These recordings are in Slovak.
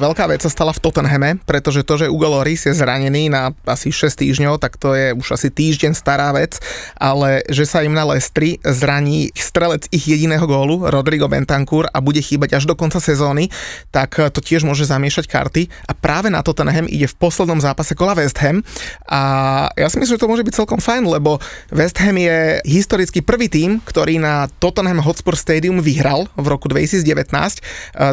Veľká vec sa stala v Tottenhame, pretože to, že Hugo Loris je zranený na asi 6 týždňov, tak to je už asi týždeň stará vec, ale že sa im na Lestri zraní strelec ich jediného gólu, Rodrigo Bentancur a bude chýbať až do konca sezóny, tak to tiež môže zamiešať karty. A práve na Tottenham ide v poslednom zápase kola West Ham. A ja si myslím, že to môže byť celkom fajn, lebo West Ham je historicky prvý tým, ktorý na Tottenham Hotspur Stadium vyhral v roku 2019,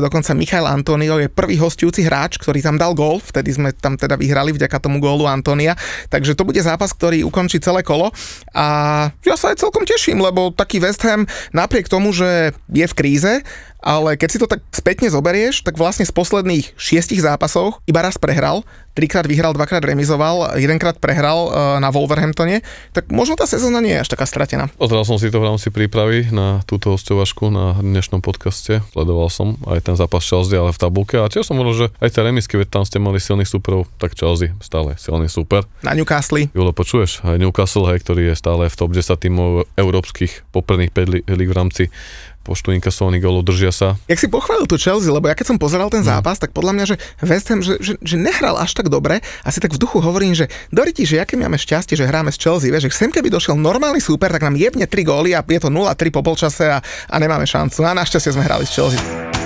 dokonca Michael Antonio je prvý host hostujúci hráč, ktorý tam dal gól, vtedy sme tam teda vyhrali vďaka tomu gólu Antonia, takže to bude zápas, ktorý ukončí celé kolo. A ja sa aj celkom teším, lebo taký West Ham napriek tomu, že je v kríze, ale keď si to tak spätne zoberieš, tak vlastne z posledných šiestich zápasov iba raz prehral, trikrát vyhral, dvakrát remizoval, jedenkrát prehral uh, na Wolverhamptone, tak možno tá sezóna nie je až taká stratená. Pozrel som si to v rámci prípravy na túto hostovašku na dnešnom podcaste, sledoval som aj ten zápas Chelsea, ale v tabulke a tiež som hovoril, že aj tie remisky, veď tam ste mali silných superov, tak Chelsea stále silný super. Na Newcastle. Julo, počuješ, aj Newcastle, hej, ktorý je stále v top 10 tímov európskych popredných 5 líg v rámci počtu inkasovaných golov, držia sa. Jak si pochválil tu Chelsea, lebo ja keď som pozeral ten no. zápas, tak podľa mňa, že West Ham, že, že, že nehral až tak dobre, asi tak v duchu hovorím, že Doriti, že aké máme šťastie, že hráme s Chelsea, vieš, že sem keby došiel normálny súper, tak nám jebne 3 góly a je to 0-3 po polčase a, a nemáme šancu. A našťastie sme hrali s Chelsea.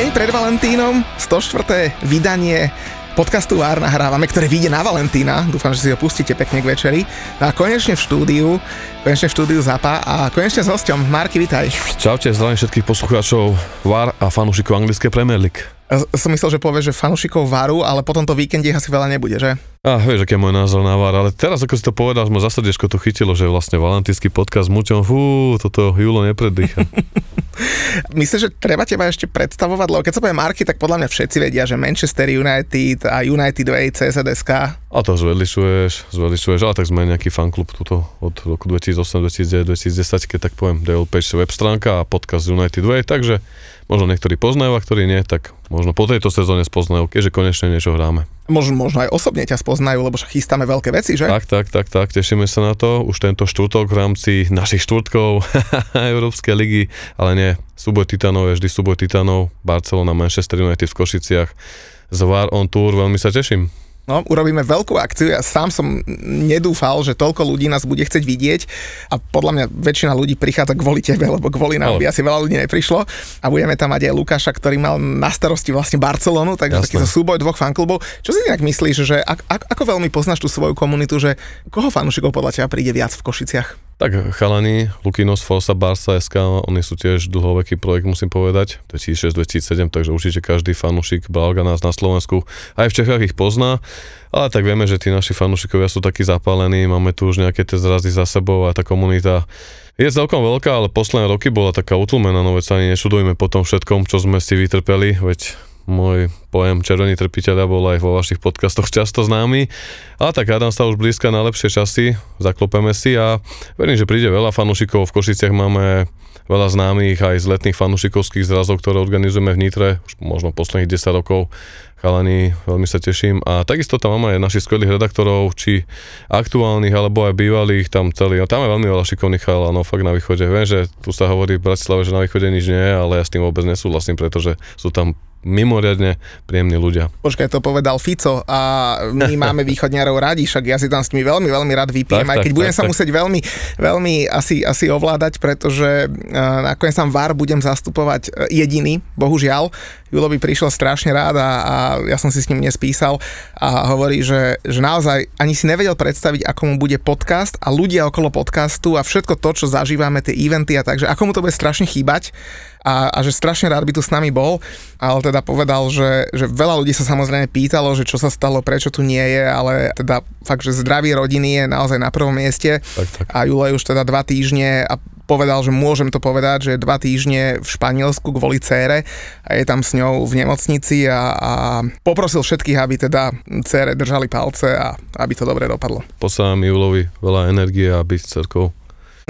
Deň pred Valentínom, 104. vydanie podcastu Vár nahrávame, ktoré vyjde na Valentína. Dúfam, že si ho pustíte pekne k večeri. No a konečne v štúdiu, konečne v štúdiu Zapa a konečne s hosťom. Marky, vitaj. Čaute, zdravím všetkých poslucháčov Vár a fanúšikov anglické Premier League. Som myslel, že povieš, že fanúšikov Varu, ale potom to víkende asi veľa nebude, že? A vieš, aký je môj názor na VAR, ale teraz, ako si to povedal, ma za srdiečko to chytilo, že vlastne valentínsky podcast s Muťom, fú, toto Julo nepredýcha. Myslím, že treba teba ešte predstavovať, lebo keď sa povie Marky, tak podľa mňa všetci vedia, že Manchester United a United Way, CZSK. A to zvelišuješ, zvelišuješ, ale tak sme nejaký fanklub tuto od roku 2008, 2009, 2010, keď tak poviem, Page web stránka a podcast United Way, takže možno niektorí poznajú a ktorí nie, tak možno po tejto sezóne spoznajú, keďže konečne niečo hráme. Možno, možno aj osobne ťa spoznajú, lebo chystáme veľké veci, že? Tak, tak, tak, tak, tešíme sa na to. Už tento štvrtok v rámci našich štvrtkov Európskej ligy, ale nie, súboj Titanov je vždy súboj Titanov, Barcelona, Manchester United v Košiciach. Zvar on tour, veľmi sa teším. No, urobíme veľkú akciu. Ja sám som nedúfal, že toľko ľudí nás bude chcieť vidieť a podľa mňa väčšina ľudí prichádza kvôli tebe, lebo kvôli nám by asi veľa ľudí neprišlo a budeme tam mať aj Lukáša, ktorý mal na starosti vlastne Barcelonu, takže takýto súboj dvoch fanklubov. Čo si inak myslíš, že ak, ako veľmi poznáš tú svoju komunitu, že koho fanúšikov podľa teba príde viac v Košiciach? Tak chalani, Lukinos, Forsa, Barca, SK, oni sú tiež dlhoveký projekt, musím povedať, 2006-2007, takže určite každý fanúšik Balga nás na Slovensku, aj v Čechách ich pozná, ale tak vieme, že tí naši fanúšikovia sú takí zapálení, máme tu už nejaké tie zrazy za sebou a tá komunita je celkom veľká, ale posledné roky bola taká utlmená, no veď sa ani nečudujme po tom všetkom, čo sme si vytrpeli, veď môj pojem Červení trpiteľa bol aj vo vašich podcastoch často známy. A tak hádam sa už blízka na lepšie časy, zaklopeme si a verím, že príde veľa fanúšikov. V Košiciach máme veľa známych aj z letných fanúšikovských zrazov, ktoré organizujeme v Nitre, už možno posledných 10 rokov. Chalani, veľmi sa teším. A takisto tam máme aj našich skvelých redaktorov, či aktuálnych, alebo aj bývalých, tam celý. A tam je veľmi veľa šikovných chalanov fakt na východe. Viem, že tu sa hovorí v Bratislave, že na východe nič nie ale ja s tým vôbec nesúhlasím, pretože sú tam mimoriadne príjemní ľudia. Počkaj, to povedal Fico a my máme východňarov radi, však ja si tam s nimi veľmi, veľmi rád vypijem, tak, aj keď tak, budem tak, sa tak. musieť veľmi, veľmi asi, asi ovládať, pretože uh, nakoniec tam VAR budem zastupovať uh, jediný, bohužiaľ. Julo by prišiel strašne rád a, a ja som si s ním dnes písal a hovorí, že, že naozaj ani si nevedel predstaviť, ako mu bude podcast a ľudia okolo podcastu a všetko to, čo zažívame, tie eventy a takže, ako mu to bude strašne chýbať a, a že strašne rád by tu s nami bol, ale teda povedal, že, že veľa ľudí sa samozrejme pýtalo, že čo sa stalo, prečo tu nie je, ale teda fakt, že zdravie rodiny je naozaj na prvom mieste tak, tak. a Jula je už teda dva týždne a povedal, že môžem to povedať, že dva týždne v Španielsku kvôli cére a je tam s ňou v nemocnici a, a poprosil všetkých, aby teda cére držali palce a aby to dobre dopadlo. Poslávam Julovi veľa energie a byť cerkou.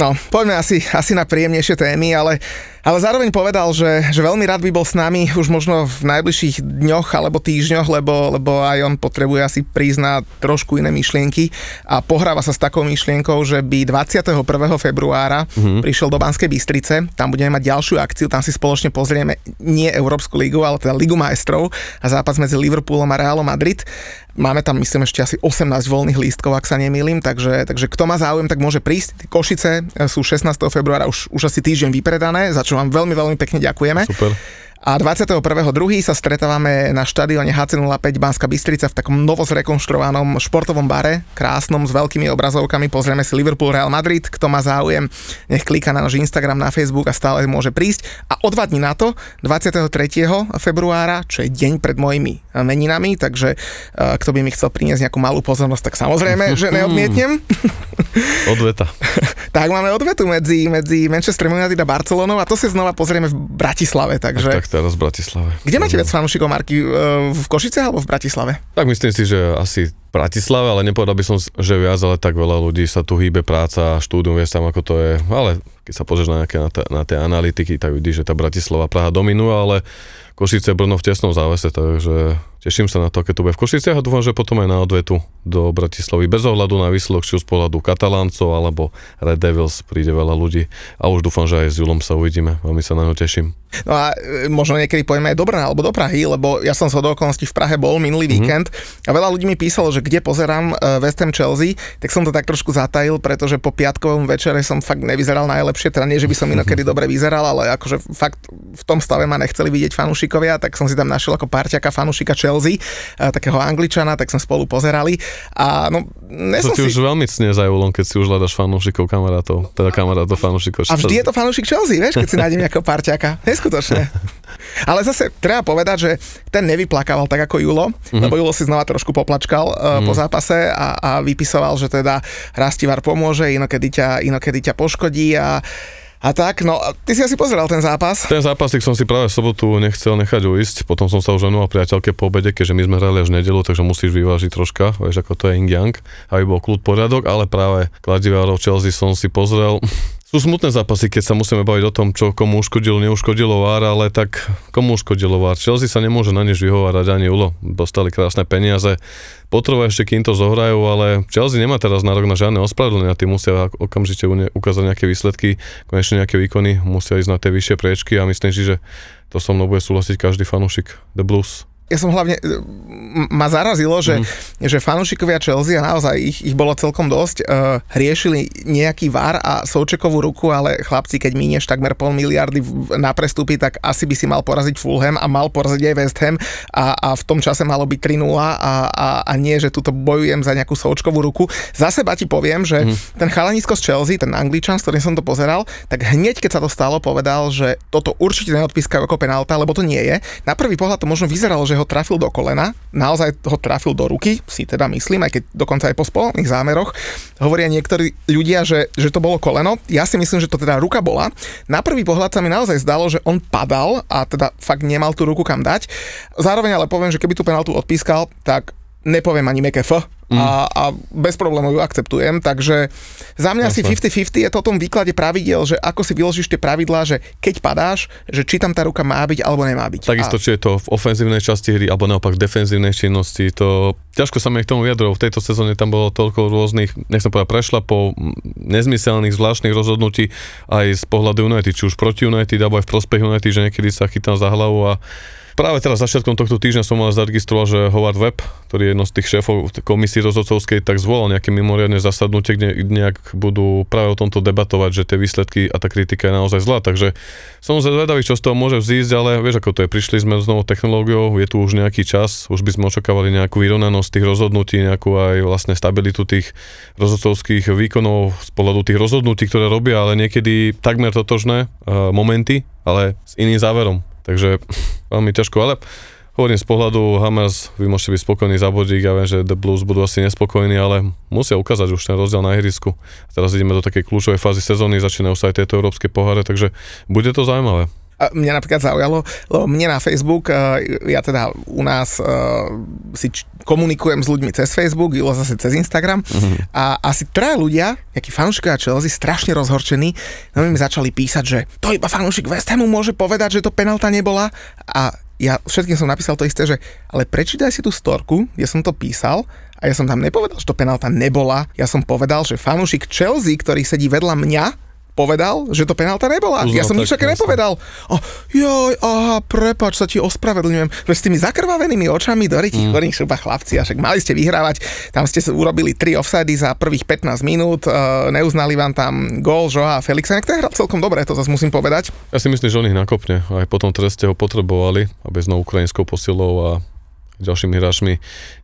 No, poďme asi, asi na príjemnejšie témy, ale ale zároveň povedal, že, že veľmi rád by bol s nami už možno v najbližších dňoch alebo týždňoch, lebo, lebo aj on potrebuje asi prísť na trošku iné myšlienky a pohráva sa s takou myšlienkou, že by 21. februára mm-hmm. prišiel do Banskej Bystrice, tam budeme mať ďalšiu akciu, tam si spoločne pozrieme nie Európsku ligu, ale teda Ligu majstrov a zápas medzi Liverpoolom a Realom Madrid. Máme tam, myslím, ešte asi 18 voľných lístkov, ak sa nemýlim, takže, takže kto má záujem, tak môže prísť. Košice sú 16. februára už, už asi týždeň vypredané, čo vám veľmi, veľmi pekne ďakujeme. Super. A 21.2. sa stretávame na štadióne HC05 Banská Bystrica v takom novozrekonštruovanom športovom bare, krásnom, s veľkými obrazovkami. Pozrieme si Liverpool Real Madrid. Kto má záujem, nech klika na náš Instagram, na Facebook a stále môže prísť. A o dva dní na to, 23. februára, čo je deň pred mojimi meninami, takže kto by mi chcel priniesť nejakú malú pozornosť, tak samozrejme, že neodmietnem. Odveta. tak máme odvetu medzi, medzi Manchester United a Barcelonou a to si znova pozrieme v Bratislave. Takže... Tak, tak teraz v Bratislave. Kde máte viac fanúšikov Marky? E, v Košice alebo v Bratislave? Tak myslím si, že asi v Bratislave, ale nepovedal by som, že viac, ale tak veľa ľudí sa tu hýbe práca, štúdium, vieš tam ako to je, ale keď sa pozrieš na, nejaké, na, t- na tie analytiky, tak vidíš, že tá Bratislava, Praha dominuje, ale Košice, Brno v tesnom závese, takže teším sa na to, keď to bude v Košiciach a dúfam, že potom aj na odvetu do Bratislavy. Bez ohľadu na výsledok, či už z pohľadu Kataláncov alebo Red Devils príde veľa ľudí a už dúfam, že aj s Julom sa uvidíme. Veľmi sa na ňo teším. No a e, možno niekedy pojeme aj do Brna alebo do Prahy, lebo ja som sa do okolností v Prahe bol minulý mm-hmm. víkend a veľa ľudí mi písalo, že kde pozerám e, West Ham Chelsea, tak som to tak trošku zatajil, pretože po piatkovom večere som fakt nevyzeral najlepšie, teda nie, že by som inokedy dobre vyzeral, ale akože fakt v tom stave ma nechceli vidieť fanúšikovia, tak som si tam našiel ako parťaka fanúšika Chelsea, e, takého angličana, tak sme spolu pozerali a no, to ti si... už veľmi cne za Julom, keď si už hľadaš fanúšikov, kamarátov, teda kamarátov fanúšikov. A vždy je to fanúšik Chelsea, vieš, keď si nájdem nejakého parťaka neskutočné. Ale zase treba povedať, že ten nevyplakával tak ako Julo, mm-hmm. lebo Julo si znova trošku poplačkal uh, mm-hmm. po zápase a, a vypisoval, že teda Rastivar pomôže, inokedy ťa, inokedy ťa poškodí a a tak, no, ty si asi pozeral ten zápas? Ten zápas som si práve v sobotu nechcel nechať uísť, potom som sa už venoval priateľke po obede, keďže my sme hrali až nedelu, takže musíš vyvážiť troška, vieš, ako to je yin yang, aby bol kľud poriadok, ale práve Kladivárov Chelsea som si pozrel, sú smutné zápasy, keď sa musíme baviť o tom, čo komu uškodilo, neuškodilo VAR, ale tak komu uškodilo VAR. Chelsea sa nemôže na nič vyhovárať ani Ulo. Dostali krásne peniaze, potrvá ešte, kým to zohrajú, ale Chelsea nemá teraz nárok na žiadne ospravedlnenia. Tí musia okamžite ukázať nejaké výsledky, konečne nejaké výkony, musia ísť na tie vyššie priečky a myslím si, že to so mnou bude súhlasiť každý fanúšik The Blues ja som hlavne, ma zarazilo, že, mm. že fanúšikovia Chelsea, a naozaj ich, ich bolo celkom dosť, uh, riešili nejaký VAR a Součekovú ruku, ale chlapci, keď minieš takmer pol miliardy na prestupy, tak asi by si mal poraziť Fulham a mal poraziť aj West Ham a, a v tom čase malo byť 3-0 a, a, a nie, že tuto bojujem za nejakú Součkovú ruku. Za seba ti poviem, že mm. ten chalanisko z Chelsea, ten Angličan, s ktorým som to pozeral, tak hneď keď sa to stalo, povedal, že toto určite neodpískajú ako penálta, lebo to nie je. Na prvý pohľad to možno vyzeralo, že ho trafil do kolena, naozaj ho trafil do ruky, si teda myslím, aj keď dokonca aj po spolných zámeroch. Hovoria niektorí ľudia, že, že to bolo koleno. Ja si myslím, že to teda ruka bola. Na prvý pohľad sa mi naozaj zdalo, že on padal a teda fakt nemal tú ruku kam dať. Zároveň ale poviem, že keby tú penaltu odpískal, tak nepoviem ani meké F. a, a bez problémov ju akceptujem, takže za mňa Jasne. si 50-50 je to o tom výklade pravidel, že ako si vyložíš tie pravidlá, že keď padáš, že či tam tá ruka má byť alebo nemá byť. Takisto, a... či je to v ofenzívnej časti hry alebo naopak v defenzívnej činnosti, to ťažko sa mi k tomu vyjadrovať. V tejto sezóne tam bolo toľko rôznych, nechcem povedať, prešla po nezmyselných, zvláštnych rozhodnutí aj z pohľadu United, či už proti United alebo aj v prospech United, že niekedy sa chytám za hlavu a Práve teraz začiatkom tohto týždňa som mal zaregistroval, že Howard Webb, ktorý je jedno z tých šéfov komisie rozhodcovskej, tak zvolal nejaké mimoriadne zasadnutie, kde nejak budú práve o tomto debatovať, že tie výsledky a tá kritika je naozaj zlá. Takže som zvedavý, čo z toho môže vzísť, ale vieš, ako to je, prišli sme s novou technológiou, je tu už nejaký čas, už by sme očakávali nejakú vyrovnanosť tých rozhodnutí, nejakú aj vlastne stabilitu tých rozhodcovských výkonov z pohľadu tých rozhodnutí, ktoré robia, ale niekedy takmer totožné uh, momenty, ale s iným záverom. Takže veľmi ťažko, ale hovorím z pohľadu Hammers, vy môžete byť spokojní za bodík, ja viem, že The Blues budú asi nespokojní, ale musia ukázať už ten rozdiel na ihrisku. Teraz ideme do takej kľúčovej fázy sezóny, začínajú sa aj tieto európske poháre, takže bude to zaujímavé. A mňa napríklad zaujalo, lebo mne na Facebook, eh, ja teda u nás uh, si komunikujem s ľuďmi cez Facebook, Julo zase cez Instagram. Mm-hmm. a asi traja ľudia, nejakí fanúšikovia Chelsea, strašne rozhorčení, no mi začali písať, že to iba fanúšik West Hamu môže povedať, že to penalta nebola. A ja všetkým som napísal to isté, že ale prečítaj si tú storku, ja som to písal a ja som tam nepovedal, že to penalta nebola, ja som povedal, že fanúšik Chelsea, ktorý sedí vedľa mňa, povedal, že to penálta nebola. Uznal, ja som nič také nepovedal. O, joj, aha, prepač, sa ti ospravedlňujem. Že s tými zakrvavenými očami do ryti, mm. hovorím, šupa chlapci, a však mali ste vyhrávať, tam ste urobili tri offsady za prvých 15 minút, uh, neuznali vám tam gól Joa a Felixa, tak to hral celkom dobre, to zase musím povedať. Ja si myslím, že on ich nakopne, aj potom treste ho potrebovali, aby s ukrajinskou posilou a ďalšími hráčmi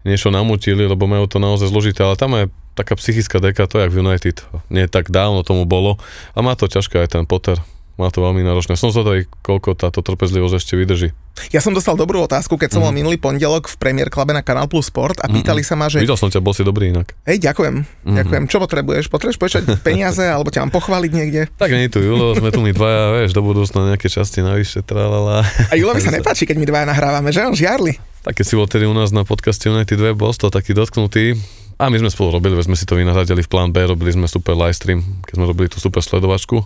niečo namutili, lebo majú to naozaj zložité, ale tam je taká psychická deka, to je jak v United. Nie tak dávno tomu bolo a má to ťažké aj ten Potter. Má to veľmi náročné. Som zvedavý, koľko táto trpezlivosť ešte vydrží. Ja som dostal dobrú otázku, keď som mm. bol minulý pondelok v Premier Clube na Canal Plus Sport a pýtali mm-hmm. sa ma, že... Videl som ťa, bol si dobrý inak. Hej, ďakujem. Mm-hmm. Ďakujem. Čo potrebuješ? Potrebuješ počať peniaze alebo ťa mám pochváliť niekde? Tak nie tu Julo, sme tu my dvaja, vieš, do budúcna nejaké časti navyše, tralala. A Julo mi sa nepáči, keď my dvaja nahrávame, že on žiarli. Tak keď si bol tedy u nás na podcaste United 2, bol to taký dotknutý, a my sme spolu robili, sme si to vynahradili v plán B, robili sme super live stream, keď sme robili tú super sledovačku.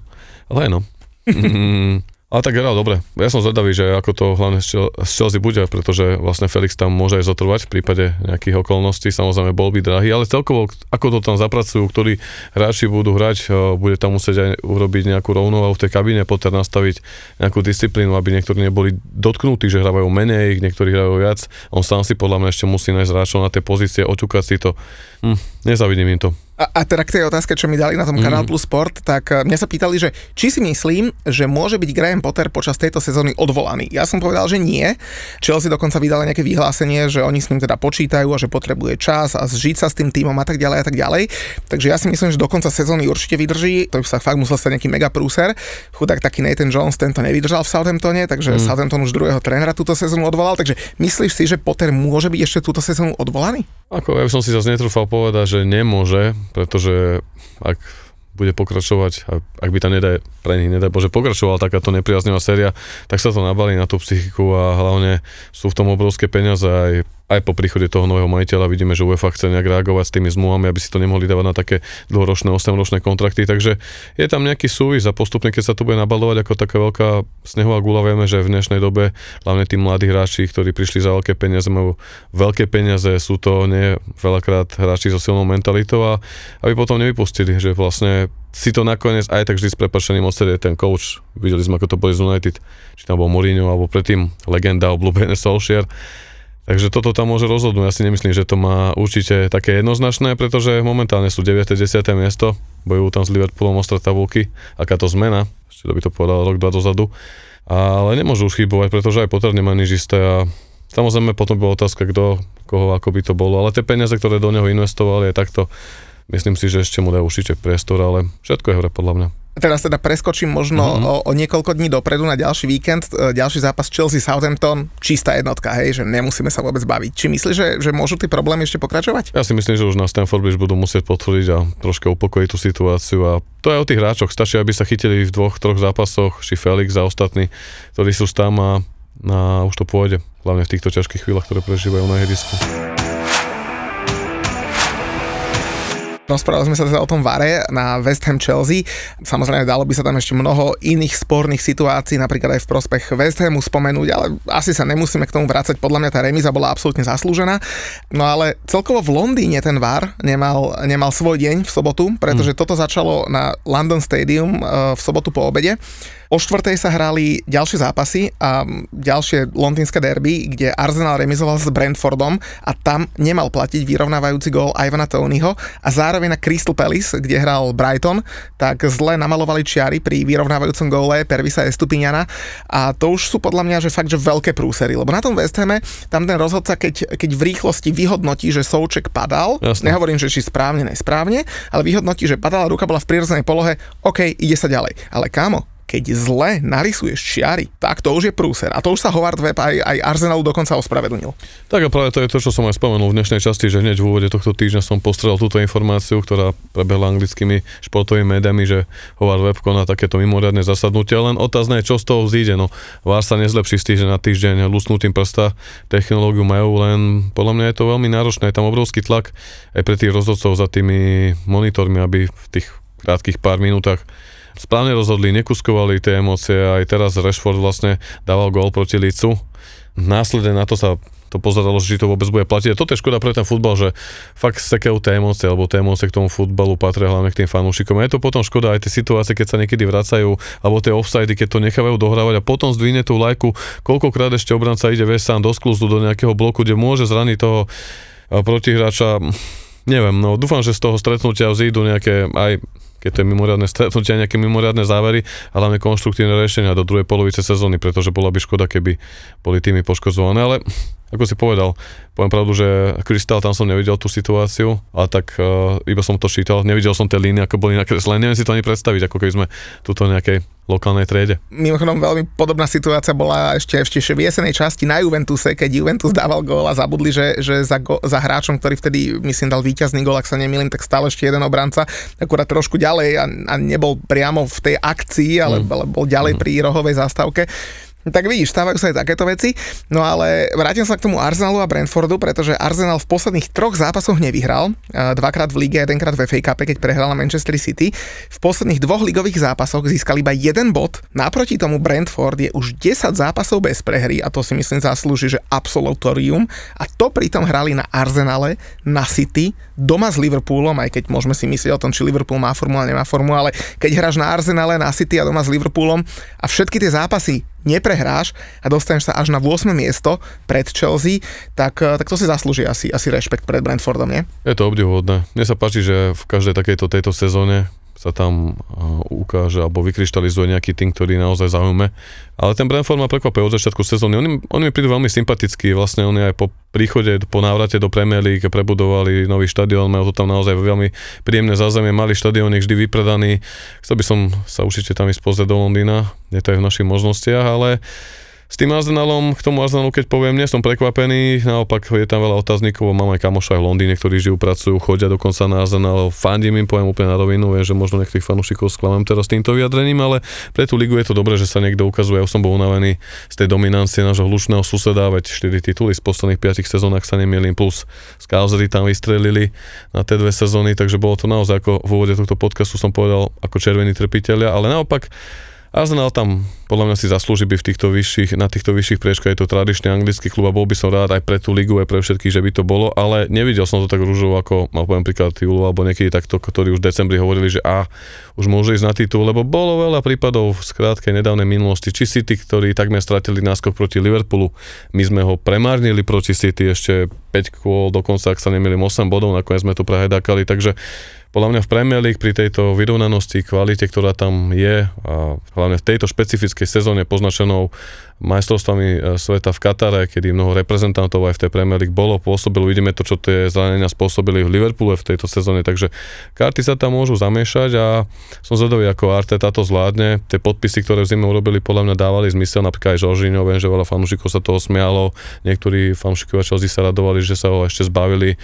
Ale no. Mm, ale tak hral dobre. Ja som zvedavý, že ako to hlavne z Chelsea bude, pretože vlastne Felix tam môže aj zotrvať v prípade nejakých okolností. Samozrejme bol by drahý, ale celkovo ako to tam zapracujú, ktorí hráči budú hrať, bude tam musieť aj urobiť nejakú rovnováhu v tej kabíne, poter nastaviť nejakú disciplínu, aby niektorí neboli dotknutí, že hrávajú menej, niektorí hrajú viac. On sám si podľa mňa ešte musí nájsť hráčov na tie pozície, oťukať si to. Hm, nezavidím im to. A, a teda k tej otázke, čo mi dali na tom mm. Kanál Plus Sport, tak eh, mňa sa pýtali, že či si myslím, že môže byť Graham Potter počas tejto sezóny odvolaný. Ja som povedal, že nie. Chelsea dokonca vydala nejaké vyhlásenie, že oni s ním teda počítajú a že potrebuje čas a zžiť sa s tým týmom a tak ďalej a tak ďalej. Takže ja si myslím, že do konca sezóny určite vydrží. To by sa fakt musel stať nejaký mega prúser. Chudák taký Nathan Jones, tento nevydržal v Southamptone, takže mm. Southampton už druhého trénera túto sezónu odvolal. Takže myslíš si, že Potter môže byť ešte túto sezónu odvolaný? Ako ja by som si zase netrúfal povedať, že nemôže, pretože ak bude pokračovať, ak by tam nedaj, pre nich nedaj Bože pokračovala takáto nepriaznivá séria, tak sa to nabalí na tú psychiku a hlavne sú v tom obrovské peniaze aj aj po príchode toho nového majiteľa vidíme, že UEFA chce nejak reagovať s tými zmluvami, aby si to nemohli dávať na také dlhoročné, 8-ročné kontrakty. Takže je tam nejaký súvis a postupne, keď sa to bude nabalovať ako taká veľká snehová gula, vieme, že v dnešnej dobe hlavne tí mladí hráči, ktorí prišli za veľké peniaze, majú veľké peniaze, sú to nie veľakrát hráči so silnou mentalitou a aby potom nevypustili, že vlastne si to nakoniec aj tak vždy s prepačením odsedie ten coach. Videli sme, ako to boli z United, či tam bol Mourinho, alebo predtým legenda obľúbený Solskjaer Takže toto tam môže rozhodnúť. Ja si nemyslím, že to má určite také jednoznačné, pretože momentálne sú 9. 10. miesto, bojujú tam s Liverpoolom o tabulky. Aká to zmena, ešte by to povedal rok, dva dozadu. Ale nemôžu už chybovať, pretože aj Potter nemá nič isté a samozrejme potom bola otázka, kto, koho, ako by to bolo. Ale tie peniaze, ktoré do neho investovali, je takto, myslím si, že ešte mu dajú určite priestor, ale všetko je hore podľa mňa. Teraz teda preskočím možno mm-hmm. o, o niekoľko dní dopredu na ďalší víkend, e, ďalší zápas Chelsea-Southampton, čistá jednotka, hej, že nemusíme sa vôbec baviť. Či myslíš, že, že môžu tie problémy ešte pokračovať? Ja si myslím, že už na Stanford Bridge budú musieť potvrdiť a troška upokojiť tú situáciu a to je o tých hráčoch. Stačí, aby sa chytili v dvoch, troch zápasoch, či Felix a ostatní, ktorí sú tam a, a už to pôjde. Hlavne v týchto ťažkých chvíľach, ktoré prežívajú na ihrisku. Rozprávali sme sa teda o tom Vare na West Ham Chelsea. Samozrejme, dalo by sa tam ešte mnoho iných sporných situácií, napríklad aj v prospech West Hamu spomenúť, ale asi sa nemusíme k tomu vrácať. Podľa mňa tá remíza bola absolútne zaslúžená. No ale celkovo v Londýne ten VAR nemal, nemal svoj deň v sobotu, pretože mm. toto začalo na London Stadium eh, v sobotu po obede. O štvrtej sa hrali ďalšie zápasy a ďalšie londýnske derby, kde Arsenal remizoval s Brentfordom a tam nemal platiť vyrovnávajúci gól Ivana Tonyho a zároveň na Crystal Palace, kde hral Brighton, tak zle namalovali čiary pri vyrovnávajúcom góle Pervisa Estupiniana a to už sú podľa mňa, že fakt, že veľké prúsery, lebo na tom West Hame tam ten rozhodca, keď, keď v rýchlosti vyhodnotí, že Souček padal, Jasne. nehovorím, že či správne, nesprávne, ale vyhodnotí, že padala ruka bola v prirodzenej polohe, OK, ide sa ďalej. Ale kámo, keď zle narysuješ čiary, tak to už je prúser. A to už sa Howard Webb aj, aj Arsenalu dokonca ospravedlnil. Tak a práve to je to, čo som aj spomenul v dnešnej časti, že hneď v úvode tohto týždňa som postrel túto informáciu, ktorá prebehla anglickými športovými médiami, že Howard Webb koná takéto mimoriadne zasadnutie. Len otázne je, čo z toho vzíde. No, vás sa nezlepší z týždeň na týždeň lusnutým prsta, technológiu majú, len podľa mňa je to veľmi náročné. Je tam obrovský tlak aj pre tých rozhodcov za tými monitormi, aby v tých krátkých pár minútach správne rozhodli, nekuskovali tie emócie, aj teraz Rashford vlastne dával gól proti Licu. Následne na to sa to pozeralo, že to vôbec bude platiť. A toto je škoda pre ten futbal, že fakt sekajú tie emócie, alebo tie emócie k tomu futbalu patria hlavne k tým fanúšikom. A je to potom škoda aj tie situácie, keď sa niekedy vracajú, alebo tie offside, keď to nechávajú dohrávať a potom zdvihne tú lajku, koľkokrát ešte obranca ide vieš sám do skluzdu, do nejakého bloku, kde môže zraniť toho protihráča. Neviem, no dúfam, že z toho stretnutia vzídu nejaké aj keď to je mimoriadne stretnutie, nejaké mimoriadne závery a hlavne konštruktívne riešenia do druhej polovice sezóny, pretože bola by škoda, keby boli týmy poškozované, ale ako si povedal, poviem pravdu, že Krystal, tam som nevidel tú situáciu, ale tak uh, iba som to čítal, nevidel som tie línie, ako boli nakreslené, neviem si to ani predstaviť, ako keby sme tuto nejakej lokálnej triede. Mimochodom veľmi podobná situácia bola ešte, ešte v jesenej časti na Juventuse, keď Juventus dával gól a zabudli, že, že za, go, za hráčom, ktorý vtedy myslím dal víťazný gól, ak sa nemýlim, tak stále ešte jeden obranca, akurát trošku ďalej a, a nebol priamo v tej akcii, ale, mm. ale bol ďalej mm. pri rohovej zástavke. Tak vidíš, stávajú sa aj takéto veci. No ale vrátim sa k tomu Arsenalu a Brentfordu, pretože Arsenal v posledných troch zápasoch nevyhral. Dvakrát v lige, jedenkrát v FA Cup, keď prehral na Manchester City. V posledných dvoch ligových zápasoch získal iba jeden bod. Naproti tomu Brentford je už 10 zápasov bez prehry a to si myslím zaslúži, že absolutorium. A to pritom hrali na Arsenale, na City, doma s Liverpoolom, aj keď môžeme si myslieť o tom, či Liverpool má formu a nemá formu, ale keď hráš na Arsenale, na City a doma s Liverpoolom a všetky tie zápasy neprehráš a dostaneš sa až na 8. miesto pred Chelsea, tak, eh, tak to si zaslúži asi, asi rešpekt pred Brentfordom, nie? Je to obdivuhodné. Mne sa páči, že v každej takejto tejto sezóne sa tam ukáže alebo vykryštalizuje nejaký tým, ktorý naozaj zaujme. Ale ten Brentford ma prekvapuje od začiatku sezóny. Oni, oni mi prídu veľmi sympatickí. Vlastne oni aj po príchode, po návrate do Premier League prebudovali nový štadión, majú to tam naozaj veľmi príjemné zázemie, mali štadión je vždy vypredaný. Chcel by som sa určite tam ísť pozrieť do Londýna, je to aj v našich možnostiach, ale s tým Arsenalom, k tomu Arsenalu, keď poviem, nie som prekvapený, naopak je tam veľa otáznikov, mám aj kamoša v Londýne, ktorí žijú, pracujú, chodia dokonca na Arsenal, fandím im, poviem úplne na rovinu, viem, že možno niektorých fanúšikov sklamem teraz týmto vyjadrením, ale pre tú ligu je to dobré, že sa niekto ukazuje, ja som bol unavený z tej dominancie nášho hlučného suseda, veď 4 tituly z posledných 5 sezónach sa nemýlim, plus Skalzery tam vystrelili na tie dve sezóny, takže bolo to naozaj ako v úvode tohto podcastu som povedal, ako červení trpiteľia, ale naopak Arsenal tam podľa mňa si zaslúži by v týchto vyšších, na týchto vyšších priečkách, je to tradičný anglický klub a bol by som rád aj pre tú ligu, aj pre všetkých, že by to bolo, ale nevidel som to tak rúžovo ako, mal poviem príklad Julu, alebo niekedy takto, ktorí už v decembri hovorili, že a už môže ísť na titul, lebo bolo veľa prípadov v skrátke nedávnej minulosti, či City, ktorí takmer stratili náskok proti Liverpoolu, my sme ho premárnili proti City ešte 5 kôl, dokonca ak sa nemýlim 8 bodov, nakoniec sme to prehedákali, takže podľa mňa v Premier League pri tejto vyrovnanosti, kvalite, ktorá tam je a hlavne v tejto špecifickej sezóne poznačenou majstrovstvami e, sveta v Katare, kedy mnoho reprezentantov aj v tej Premier League bolo, pôsobilo, vidíme to, čo tie zranenia spôsobili v Liverpoole v tejto sezóne, takže karty sa tam môžu zamiešať a som zvedavý, ako Arteta to zvládne. Tie podpisy, ktoré v zime urobili, podľa mňa dávali zmysel, napríklad aj Žoržíňo, viem, že veľa fanúšikov sa toho smialo, niektorí fanúšikovia Chelsea sa radovali, že sa ho ešte zbavili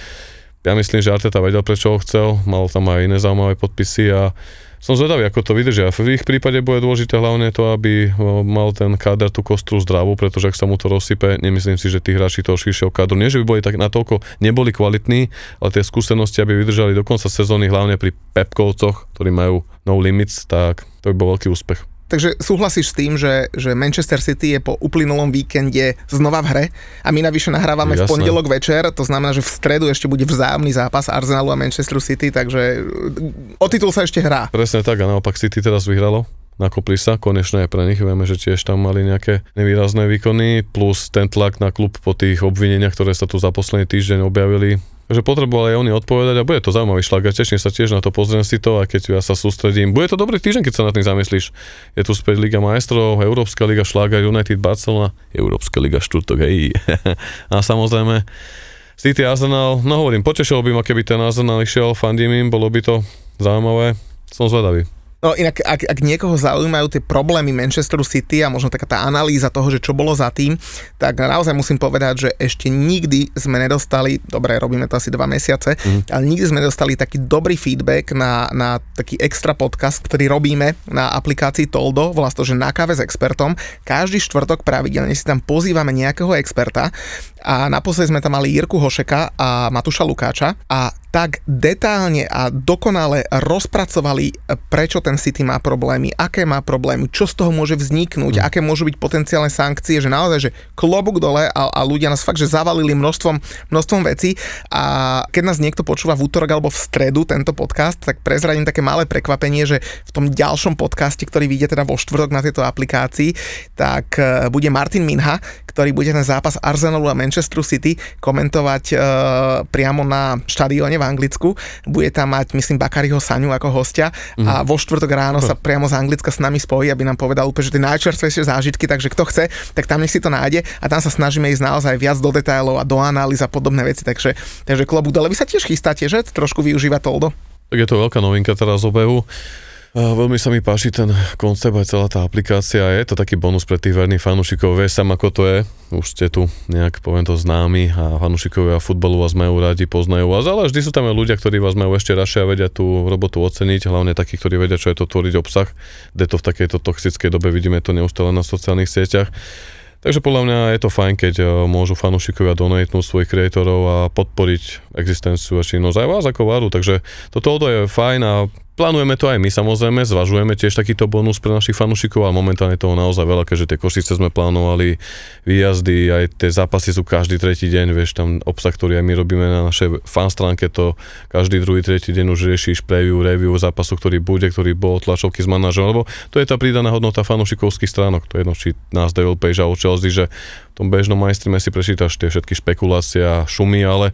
ja myslím, že Arteta vedel, prečo ho chcel, mal tam aj iné zaujímavé podpisy a som zvedavý, ako to vydržia. V ich prípade bude dôležité hlavne to, aby mal ten káder tú kostru zdravú, pretože ak sa mu to rozsype, nemyslím si, že tí hráči toho širšieho kádru, nie že by boli tak natoľko, neboli kvalitní, ale tie skúsenosti, aby vydržali do konca sezóny, hlavne pri Pepkovcoch, ktorí majú no limits, tak to by bol veľký úspech. Takže súhlasíš s tým, že, že Manchester City je po uplynulom víkende znova v hre a my navyše nahrávame Jasné. v pondelok večer, to znamená, že v stredu ešte bude vzájomný zápas Arsenalu a Manchester City, takže e, o titul sa ešte hrá. Presne tak a naopak City teraz vyhralo nakopli sa, aj pre nich, vieme, že tiež tam mali nejaké nevýrazné výkony, plus ten tlak na klub po tých obvineniach, ktoré sa tu za posledný týždeň objavili, Takže potrebovali oni odpovedať a bude to zaujímavý šlag. Ja teším sa tiež na to, pozriem si to a keď ja sa sústredím. Bude to dobrý týždeň, keď sa na tým zamyslíš. Je tu späť Liga majstrov, Európska liga Šláger, United Barcelona, Európska liga Štúrtok, hej. a samozrejme City Arsenal, no hovorím, potešilo by ma, keby ten Arsenal išiel, fandím im, bolo by to zaujímavé. Som zvedavý. No inak, ak, ak niekoho zaujímajú tie problémy Manchesteru City a možno taká tá analýza toho, že čo bolo za tým, tak naozaj musím povedať, že ešte nikdy sme nedostali, dobre, robíme to asi dva mesiace, mm. ale nikdy sme nedostali taký dobrý feedback na, na taký extra podcast, ktorý robíme na aplikácii Toldo, volá to, že na káve s expertom. Každý štvrtok pravidelne si tam pozývame nejakého experta a naposledy sme tam mali Jirku Hošeka a Matuša Lukáča a tak detálne a dokonale rozpracovali, prečo ten City má problémy, aké má problémy, čo z toho môže vzniknúť, mm. aké môžu byť potenciálne sankcie, že naozaj, že klobúk dole a, a ľudia nás fakt, že zavalili množstvom, množstvom vecí a keď nás niekto počúva v útorok alebo v stredu tento podcast, tak prezradím také malé prekvapenie, že v tom ďalšom podcaste, ktorý vyjde teda vo štvrtok na tejto aplikácii, tak e, bude Martin Minha, ktorý bude ten zápas Arsenalu a Manchester City komentovať uh, priamo na štadióne v Anglicku. Bude tam mať, myslím, Bakariho Saňu ako hostia mm. a mhm. vo štvrtok ráno sa priamo z Anglicka s nami spojí, aby nám povedal úplne, že tie najčerstvejšie zážitky, takže kto chce, tak tam nech si to nájde a tam sa snažíme ísť naozaj viac do detailov a do analýz a podobné veci, takže, takže klobúk dole. Vy sa tiež chystáte, že? Trošku využíva Toldo? Tak je to veľká novinka teraz obehu. Veľmi sa mi páči ten koncept aj celá tá aplikácia. Je to taký bonus pre tých verných fanúšikov. Vieš sam, ako to je. Už ste tu nejak, poviem to, známi a fanúšikovia futbalu vás majú radi, poznajú vás, ale vždy sú tam aj ľudia, ktorí vás majú ešte radšej a vedia tú robotu oceniť, hlavne takí, ktorí vedia, čo je to tvoriť obsah. Kde to v takejto toxickej dobe vidíme to neustále na sociálnych sieťach. Takže podľa mňa je to fajn, keď eh, môžu fanúšikovia donatnúť svojich kreatorov a podporiť existenciu a činnosť aj vás ako vládu. Takže toto je fajn a Plánujeme to aj my samozrejme, zvažujeme tiež takýto bonus pre našich fanúšikov a momentálne toho naozaj veľa, keďže tie Košice sme plánovali, výjazdy, aj tie zápasy sú každý tretí deň, vieš, tam obsah, ktorý aj my robíme na našej fan stránke, to každý druhý, tretí deň už riešiš preview, review zápasu, ktorý bude, ktorý bol tlačovky s manažerom, lebo to je tá pridaná hodnota fanúšikovských stránok, to je jedno, či nás Devil Page a Chelsea, že v tom bežnom majstrime si prečítaš tie všetky špekulácie a šumy, ale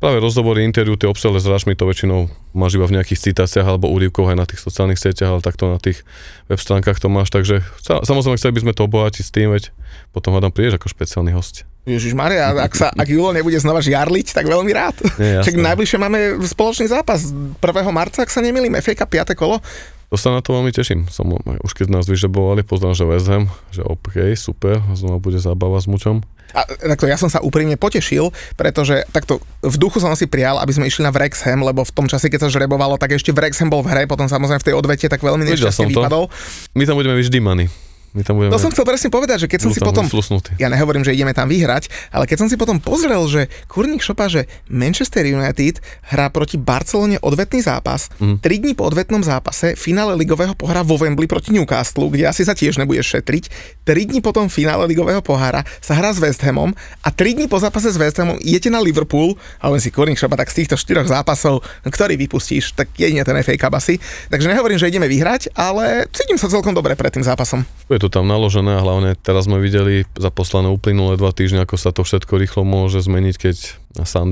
práve rozhovory, interviu, tie obsale s hráčmi to väčšinou máš iba v nejakých citáciách alebo úryvkoch aj na tých sociálnych sieťach, ale takto na tých web stránkach to máš, takže samozrejme chceli by sme to obohatiť s tým, veď potom hádam prídeš ako špeciálny host. Ježiš Maria, ak, sa, ak Julo nebude znova žiarliť, tak veľmi rád. Nie, Však najbližšie máme spoločný zápas 1. marca, ak sa nemýlim, FA 5. kolo. To sa na to veľmi teším. Som, už keď nás vyžebovali, poznám, že Ham, že OK, super, znova bude zábava s mučom. A takto ja som sa úprimne potešil, pretože takto v duchu som si prijal, aby sme išli na Wrexham, lebo v tom čase, keď sa žrebovalo, tak ešte Wrexham bol v hre, potom samozrejme v tej odvete tak veľmi nešťastne vypadol. My tam budeme vždy money. My tam budeme... To som chcel presne povedať, že keď som si potom... Flusnutý. Ja nehovorím, že ideme tam vyhrať, ale keď som si potom pozrel, že Kurník šopa, že Manchester United hrá proti Barcelone odvetný zápas, mm. 3 dní po odvetnom zápase finále ligového pohára vo Wembley proti Newcastle, kde asi sa tiež nebudeš šetriť, 3 dní potom finále ligového pohára sa hrá s West Hamom a 3 dní po zápase s West Hamom idete na Liverpool, ale si Kurník šopa, tak z týchto štyroch zápasov, ktorý vypustíš, tak jedine ten FA Cup asi. Takže nehovorím, že ideme vyhrať, ale cítim sa celkom dobre pred tým zápasom. Je to tam naložené a hlavne teraz sme videli za poslané uplynulé dva týždne, ako sa to všetko rýchlo môže zmeniť, keď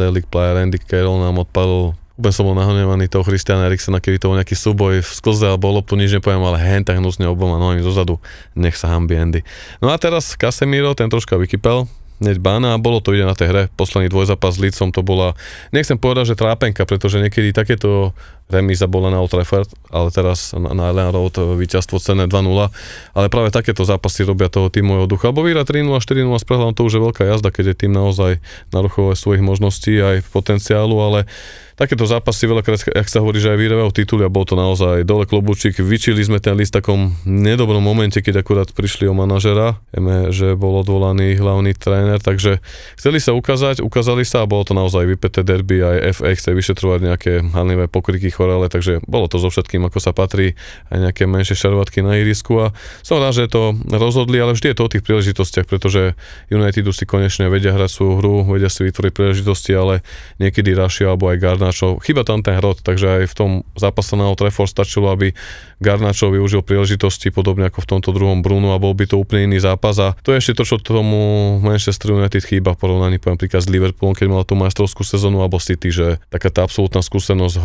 League player Andy Carroll nám odpadol Úplne som bol nahnevaný toho Christiana Eriksena, keby to bol nejaký súboj v sklze alebo loptu, nič nepoviem, ale hen tak hnusne oboma nohami zozadu, nech sa hambi Andy. No a teraz Casemiro, ten troška vykypel, hneď bána a bolo to ide na tej hre. Posledný dvojzápas s Lícom to bola, nechcem povedať, že trápenka, pretože niekedy takéto remíza bola na Old Trafford, ale teraz na, Ellen Road víťazstvo cené 2-0, ale práve takéto zápasy robia toho týmového ducha. Alebo vyhrať 3-0, 4-0 s prehľadom to už je veľká jazda, keď je tým naozaj na svojich možností aj potenciálu, ale takéto zápasy veľakrát, ak sa hovorí, že aj vyhrávajú tituly a bol to naozaj dole klobúčik. Vyčili sme ten list v takom nedobrom momente, keď akurát prišli o manažera. Vieme, že bol odvolaný hlavný tréner, takže chceli sa ukázať, ukázali sa a bolo to naozaj vypeté derby, aj FA chce vyšetrovať nejaké hanlivé pokryky chorele, takže bolo to so všetkým, ako sa patrí, aj nejaké menšie šarvatky na irisku a som rád, že to rozhodli, ale vždy je to o tých príležitostiach, pretože United si konečne vedia hrať svoju hru, vedia si vytvoriť príležitosti, ale niekedy Rašia alebo aj Garnačov. Chyba tam ten hrot, takže aj v tom zápase na Old Trafford stačilo, aby Garnačov využil príležitosti, podobne ako v tomto druhom Brunu a bol by to úplne iný zápas. A to je ešte to, čo tomu Manchester United chýba v porovnaní poviem príklad s Liverpoolom, keď mal tú majstrovskú sezónu alebo City, že taká tá absolútna skúsenosť, eh,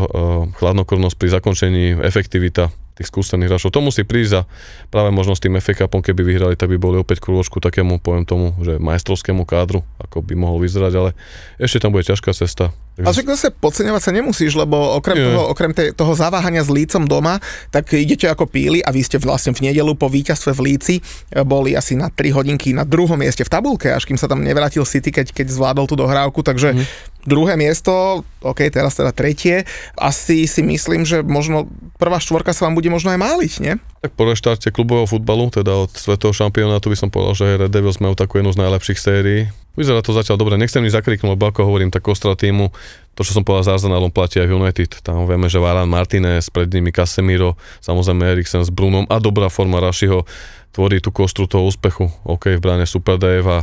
chladnokrvnosť pri zakončení, efektivita tých skúsených hráčov. To musí prísť a práve možno s tým FA Cupom, keby vyhrali, tak by boli opäť krôžku takému, poviem tomu, že majstrovskému kádru, ako by mohol vyzerať, ale ešte tam bude ťažká cesta. Takže... Ale však zase podceňovať sa nemusíš, lebo okrem, toho, okrem tej, toho zaváhania s lícom doma, tak idete ako píli a vy ste vlastne v nedelu po víťazstve v Líci boli asi na 3 hodinky na druhom mieste v tabulke, až kým sa tam nevrátil City, keď, keď zvládol tú dohrávku, takže mm. druhé miesto, OK, teraz teda tretie, asi si myslím, že možno prvá štvorka sa vám bude možno aj máliť, nie? Tak po reštarte klubového futbalu, teda od svetového šampionátu by som povedal, že Red Devils majú takú jednu z najlepších sérií Vyzerá to zatiaľ dobre. Nechcem nič zakriknúť, lebo ako hovorím, tak Kostra týmu, to, čo som povedal s Arsenalom, platí aj United. Tam vieme, že Varan Martinez, pred nimi Casemiro, samozrejme Eriksen s Brunom a dobrá forma Rašiho tvorí tú kostru toho úspechu. OK, v bráne Super Dave a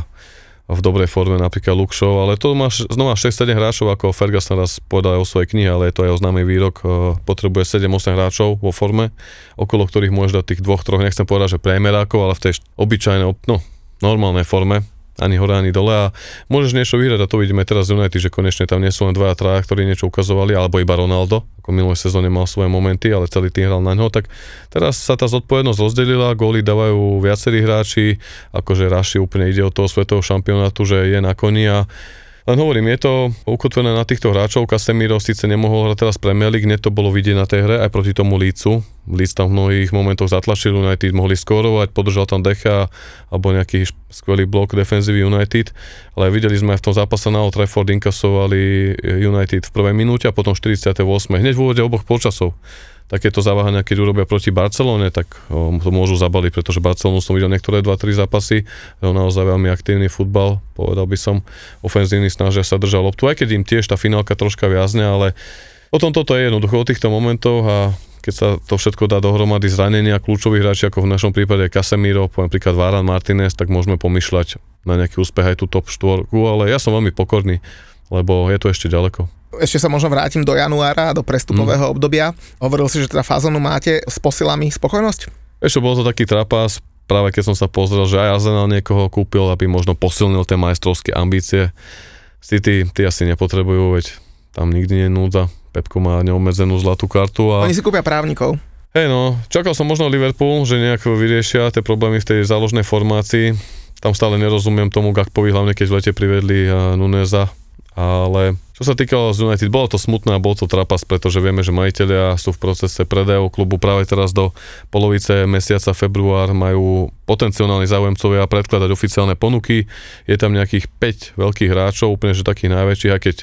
v dobrej forme napríklad Show, ale to máš znova 6-7 hráčov, ako Ferguson raz povedal aj o svojej knihe, ale je to aj o známy výrok, e, potrebuje 7-8 hráčov vo forme, okolo ktorých môžeš dať tých dvoch, troch, nechcem povedať, že priemerákov, ale v tej obyčajnej, no, normálnej forme, ani hore, ani dole. A môžeš niečo vyhrať a to vidíme teraz z United, že konečne tam nie sú len dvaja, traja, ktorí niečo ukazovali, alebo iba Ronaldo, ako minulé sezóne mal svoje momenty, ale celý tým hral na ňo, tak teraz sa tá zodpovednosť rozdelila, góly dávajú viacerí hráči, akože Raši úplne ide od toho svetového šampionátu, že je na koni a len hovorím, je to ukotvené na týchto hráčov. Casemiro síce nemohol hrať teraz Premier League, to bolo vidieť na tej hre aj proti tomu Lícu. Líc tam v mnohých momentoch zatlačil United, mohli skorovať, podržal tam Decha alebo nejaký skvelý blok defenzívy United, ale videli sme aj v tom zápase na Old Trafford inkasovali United v prvej minúte a potom 48. Hneď v úvode oboch polčasov takéto zaváhania, keď urobia proti Barcelone, tak o, to môžu zabaliť, pretože Barcelonu som videl niektoré 2-3 zápasy, je naozaj veľmi aktívny futbal, povedal by som, ofenzívny snažia sa držať loptu, aj keď im tiež tá finálka troška viazne, ale potom toto je jednoducho o týchto momentoch a keď sa to všetko dá dohromady zranenia kľúčových hráči, ako v našom prípade Casemiro, poviem príklad Varan Martinez, tak môžeme pomýšľať na nejaký úspech aj tú top 4, ale ja som veľmi pokorný, lebo je to ešte ďaleko. Ešte sa možno vrátim do januára, do prestupového mm. obdobia. Hovoril si, že teda fázonu máte s posilami spokojnosť? Ešte bol to taký trapas, práve keď som sa pozrel, že aj Arsenal niekoho kúpil, aby možno posilnil tie majstrovské ambície. City, ty asi nepotrebujú, veď tam nikdy nie je núdza. Pepko má neobmedzenú zlatú kartu. A... Oni si kúpia právnikov. Hej no, čakal som možno Liverpool, že nejak vyriešia tie problémy v tej záložnej formácii. Tam stále nerozumiem tomu Gakpovi, hlavne keď v lete privedli Nuneza, ale čo sa týkalo z United, bolo to smutné a bol to trapas, pretože vieme, že majiteľia sú v procese predajov klubu práve teraz do polovice mesiaca február majú potenciálni záujemcovia predkladať oficiálne ponuky. Je tam nejakých 5 veľkých hráčov, úplne že takých najväčších, a keď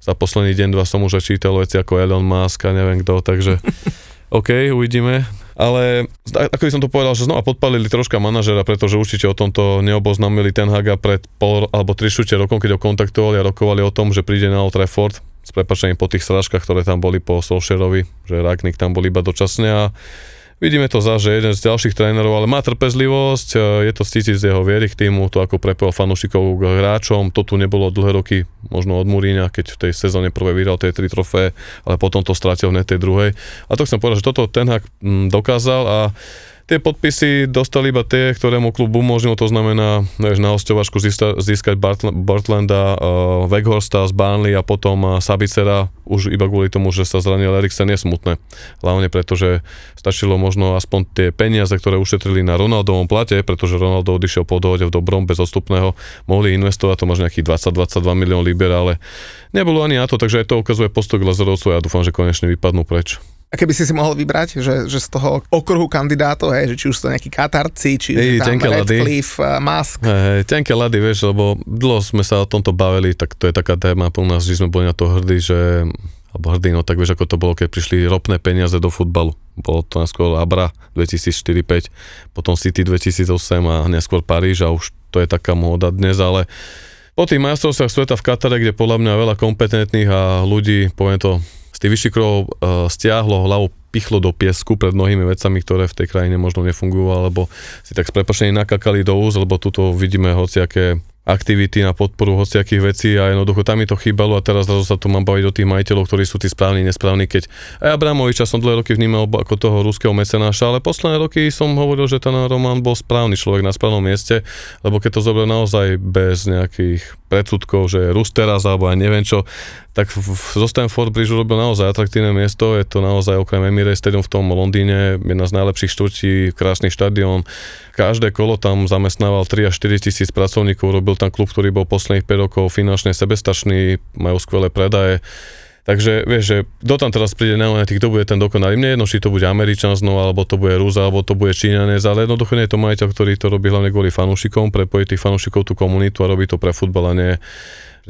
za posledný deň, dva som už čítal veci ako Elon Musk a neviem kto, takže OK, uvidíme ale ako by som to povedal, že znova podpalili troška manažera, pretože určite o tomto neoboznámili Ten Haga pred pol alebo tri šutie rokom, keď ho kontaktovali a rokovali o tom, že príde na Old Trafford s prepačením po tých sražkách, ktoré tam boli po Solskjaerovi, že Ragnik tam bol iba dočasne a Vidíme to za, že jeden z ďalších trénerov, ale má trpezlivosť, e, je to cítiť z jeho viery k týmu, to ako prepojil fanúšikov k hráčom, to tu nebolo dlhé roky, možno od Muríňa, keď v tej sezóne prvé vyhral tie tri trofé, ale potom to strátil v tej druhej. A to chcem povedať, že toto ten Hag mm, dokázal a Tie podpisy dostali iba tie, ktorému klub umožnil, to znamená, vieš, na hostovačku získať, Bartlanda, uh, Weghorsta z Burnley a potom uh, Sabicera, už iba kvôli tomu, že sa zranil Eriksen, je smutné. Hlavne preto, že stačilo možno aspoň tie peniaze, ktoré ušetrili na Ronaldovom plate, pretože Ronaldo odišiel po dohode v dobrom, bez odstupného, mohli investovať to možno nejakých 20-22 milión liber, ale nebolo ani na to, takže aj to ukazuje postoj Glazerovcov a ja dúfam, že konečne vypadnú preč. Keby si si mohol vybrať, že, že z toho okruhu kandidátov, hej, že či už sú to nejakí Katarci, či hey, tam Redcliffe, uh, Musk. Hej, tenké lady, vieš, lebo dlho sme sa o tomto bavili, tak to je taká téma po nás, že sme boli na to hrdí, že alebo hrdý, no tak vieš, ako to bolo, keď prišli ropné peniaze do futbalu. Bolo to neskôr Abra 2004-2005, potom City 2008 a neskôr Paríž a už to je taká móda dnes, ale po tých majstrovstvách sveta v Katare, kde podľa mňa veľa kompetentných a ľudí, poviem to z tých uh, stiahlo hlavu, pichlo do piesku pred mnohými vecami, ktoré v tej krajine možno nefungujú, alebo si tak s prepačením nakakali do úz, lebo tuto vidíme hociaké aktivity na podporu hociakých vecí a jednoducho tam mi to chýbalo a teraz zrazu sa tu mám baviť o tých majiteľov, ktorí sú tí správni, nesprávni, keď aj Abramoviča som dlhé roky vnímal ako toho ruského mecenáša, ale posledné roky som hovoril, že ten Roman bol správny človek na správnom mieste, lebo keď to zober naozaj bez nejakých predsudkov, že Rus teraz alebo aj neviem čo, tak zo Stanford Bridge urobil naozaj atraktívne miesto, je to naozaj okrem Emirates Stadium v tom Londýne, jedna z najlepších štvrtí, krásny štadión, každé kolo tam zamestnával 3 až 4 tisíc pracovníkov, robil tam klub, ktorý bol posledných 5 rokov finančne sebestačný, majú skvelé predaje, Takže vieš, že kto tam teraz príde na tých, kto bude ten dokonalý. Mne jedno, či to bude Američan znova, alebo to bude Rúza, alebo to bude Číňanec, ale jednoducho nie je to majiteľ, ktorý to robí hlavne kvôli fanúšikom, prepojí tých fanúšikov tú komunitu a robí to pre futbal a nie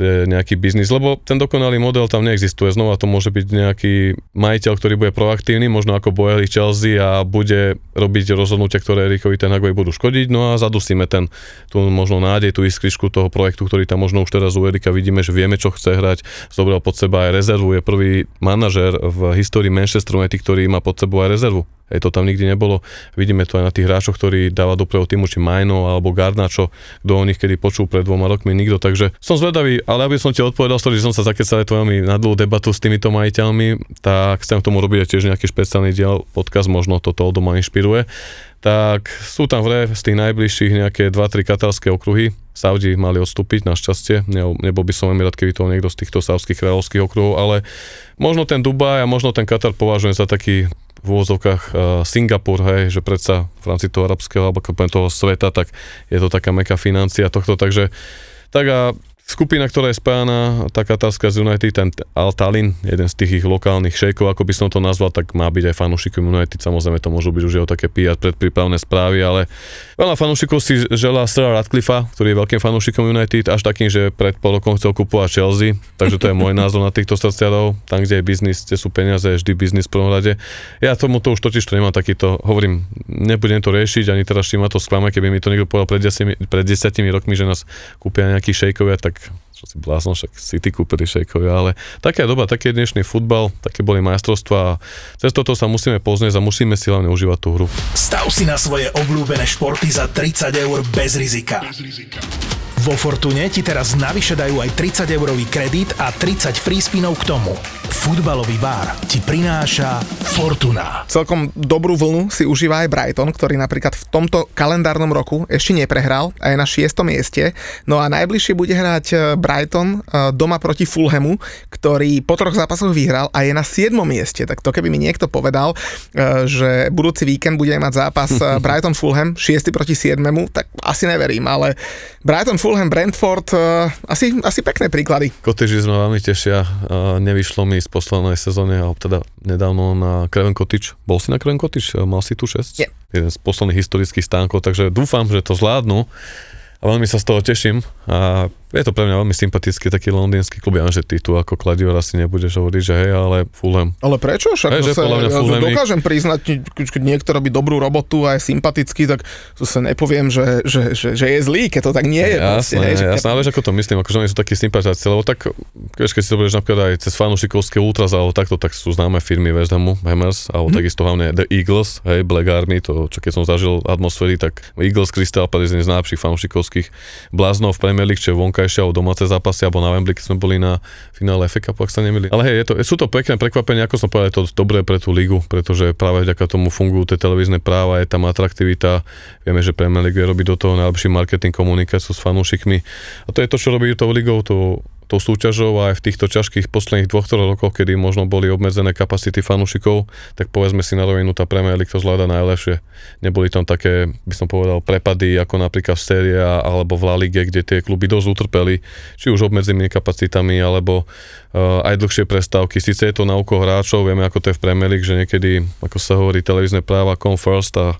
nejaký biznis, lebo ten dokonalý model tam neexistuje. Znova to môže byť nejaký majiteľ, ktorý bude proaktívny, možno ako Boehly Chelsea a bude robiť rozhodnutia, ktoré Erikovi ten Hagway budú škodiť, no a zadusíme ten, tú možno nádej, tú iskričku toho projektu, ktorý tam možno už teraz u Erika vidíme, že vieme, čo chce hrať, zobral pod seba aj rezervu, je prvý manažer v histórii Manchester United, ktorý má pod sebou aj rezervu. Hej, to tam nikdy nebolo. Vidíme to aj na tých hráčoch, ktorí dáva do prvého týmu, či Majno alebo Garnačo, kto o nich kedy počul pred dvoma rokmi, nikto. Takže som zvedavý, ale aby som ti odpovedal, že som sa zakecal aj veľmi na dlhú debatu s týmito majiteľmi, tak chcem k tomu robiť tiež nejaký špeciálny diel, podcast, možno toto od doma inšpiruje. Tak sú tam v z tých najbližších nejaké 2-3 katalské okruhy, Saudi mali odstúpiť, našťastie. Ne, nebol by som veľmi rád, keby to niekto z týchto saudských kráľovských okruhov, ale možno ten Dubaj a možno ten Katar považujem za taký v úvozovkách uh, Singapur, hej, že predsa v rámci toho arabského alebo toho sveta, tak je to taká meka financia tohto, takže tak a Skupina, ktorá je spájana, tá katárska z United, ten Al Talin, jeden z tých ich lokálnych šejkov, ako by som to nazval, tak má byť aj fanúšikom United, samozrejme to môžu byť už jeho také PR predprípravné správy, ale veľa fanúšikov si želá Sir Radcliffe, ktorý je veľkým fanúšikom United, až takým, že pred pol rokom chcel kupovať Chelsea, takže to je môj názor na týchto srdciarov, tam, kde je biznis, kde sú peniaze, je vždy biznis v prvom rade. Ja tomu to už totiž to nemám takýto, hovorím, nebudem to riešiť, ani teraz, ma to sklame, keby mi to niekto povedal pred desiatimi, pred desiatimi rokmi, že nás kúpia nejakí šejkovia, tak čo si blázon, však City kúpili šejkovia, ale taká doba, taký dnešný futbal, také boli majstrovstvá a cez toto sa musíme pozrieť a musíme si hlavne užívať tú hru. Stav si na svoje obľúbené športy za 30 eur bez rizika. Bez rizika. Vo Fortune ti teraz navyše dajú aj 30 eurový kredit a 30 free spinov k tomu. Futbalový bar ti prináša Fortuna. Celkom dobrú vlnu si užíva aj Brighton, ktorý napríklad v tomto kalendárnom roku ešte neprehral a je na 6. mieste. No a najbližšie bude hrať e, Brighton e, doma proti Fulhamu, ktorý po troch zápasoch vyhral a je na 7. mieste. Tak to keby mi niekto povedal, e, že budúci víkend bude mať zápas Brighton-Fulham 6. proti 7. tak asi neverím, ale Brighton Fulham, Brentford, uh, asi, asi pekné príklady. Kotyži sme veľmi tešia. Uh, nevyšlo mi z poslednej sezóny, alebo teda nedávno na Kreven Cottage. Bol si na Kreven Cottage? Mal si tu 6? Nie. Jeden z posledných historických stánkov, takže dúfam, že to zvládnu a veľmi sa z toho teším a je to pre mňa veľmi sympatický taký londýnsky klub. Ja že ty tu ako kladior asi nebudeš hovoriť, že hej, ale Fulham. Ale prečo? Však hej, zase, ja Fulham dokážem priznať, keď niekto robí dobrú robotu a je sympatický, tak sa nepoviem, že, že, že, že, je zlý, keď to tak nie je. Jasné, proste, hej, jasné, keď... ale vieš, ako to myslím, akože oni sú takí sympatiáci, lebo tak, vieš, keď si to budeš napríklad aj cez fanúšikovské ultras alebo takto, tak sú známe firmy West Hamu, Hammers, alebo hm. takisto hlavne The Eagles, hej, Black Army, to čo keď som zažil atmosféry, tak Eagles Crystal Palace je z najlepších fanúšikovských bláznov v Premier League, čo je vonkajšie alebo domáce zápasy, alebo na Wembley, keď sme boli na finále FA Cupu, ak sa nemili. Ale hej, je to, sú to pekné prekvapenia, ako som povedal, je to dobré pre tú ligu, pretože práve vďaka tomu fungujú tie televízne práva, je tam atraktivita. Vieme, že Premier League robí do toho najlepší marketing komunikáciu s fanúšikmi. A to je to, čo robí tou ligou, to tou súťažou a aj v týchto ťažkých posledných dvoch, troch rokoch, kedy možno boli obmedzené kapacity fanúšikov, tak povedzme si na rovinu, tá Premier League to zvláda najlepšie. Neboli tam také, by som povedal, prepady ako napríklad v série alebo v La Ligue, kde tie kluby dosť utrpeli, či už obmedzenými kapacitami alebo uh, aj dlhšie prestávky. Sice je to na úko hráčov, vieme ako to je v Premier League, že niekedy, ako sa hovorí, televízne práva come first a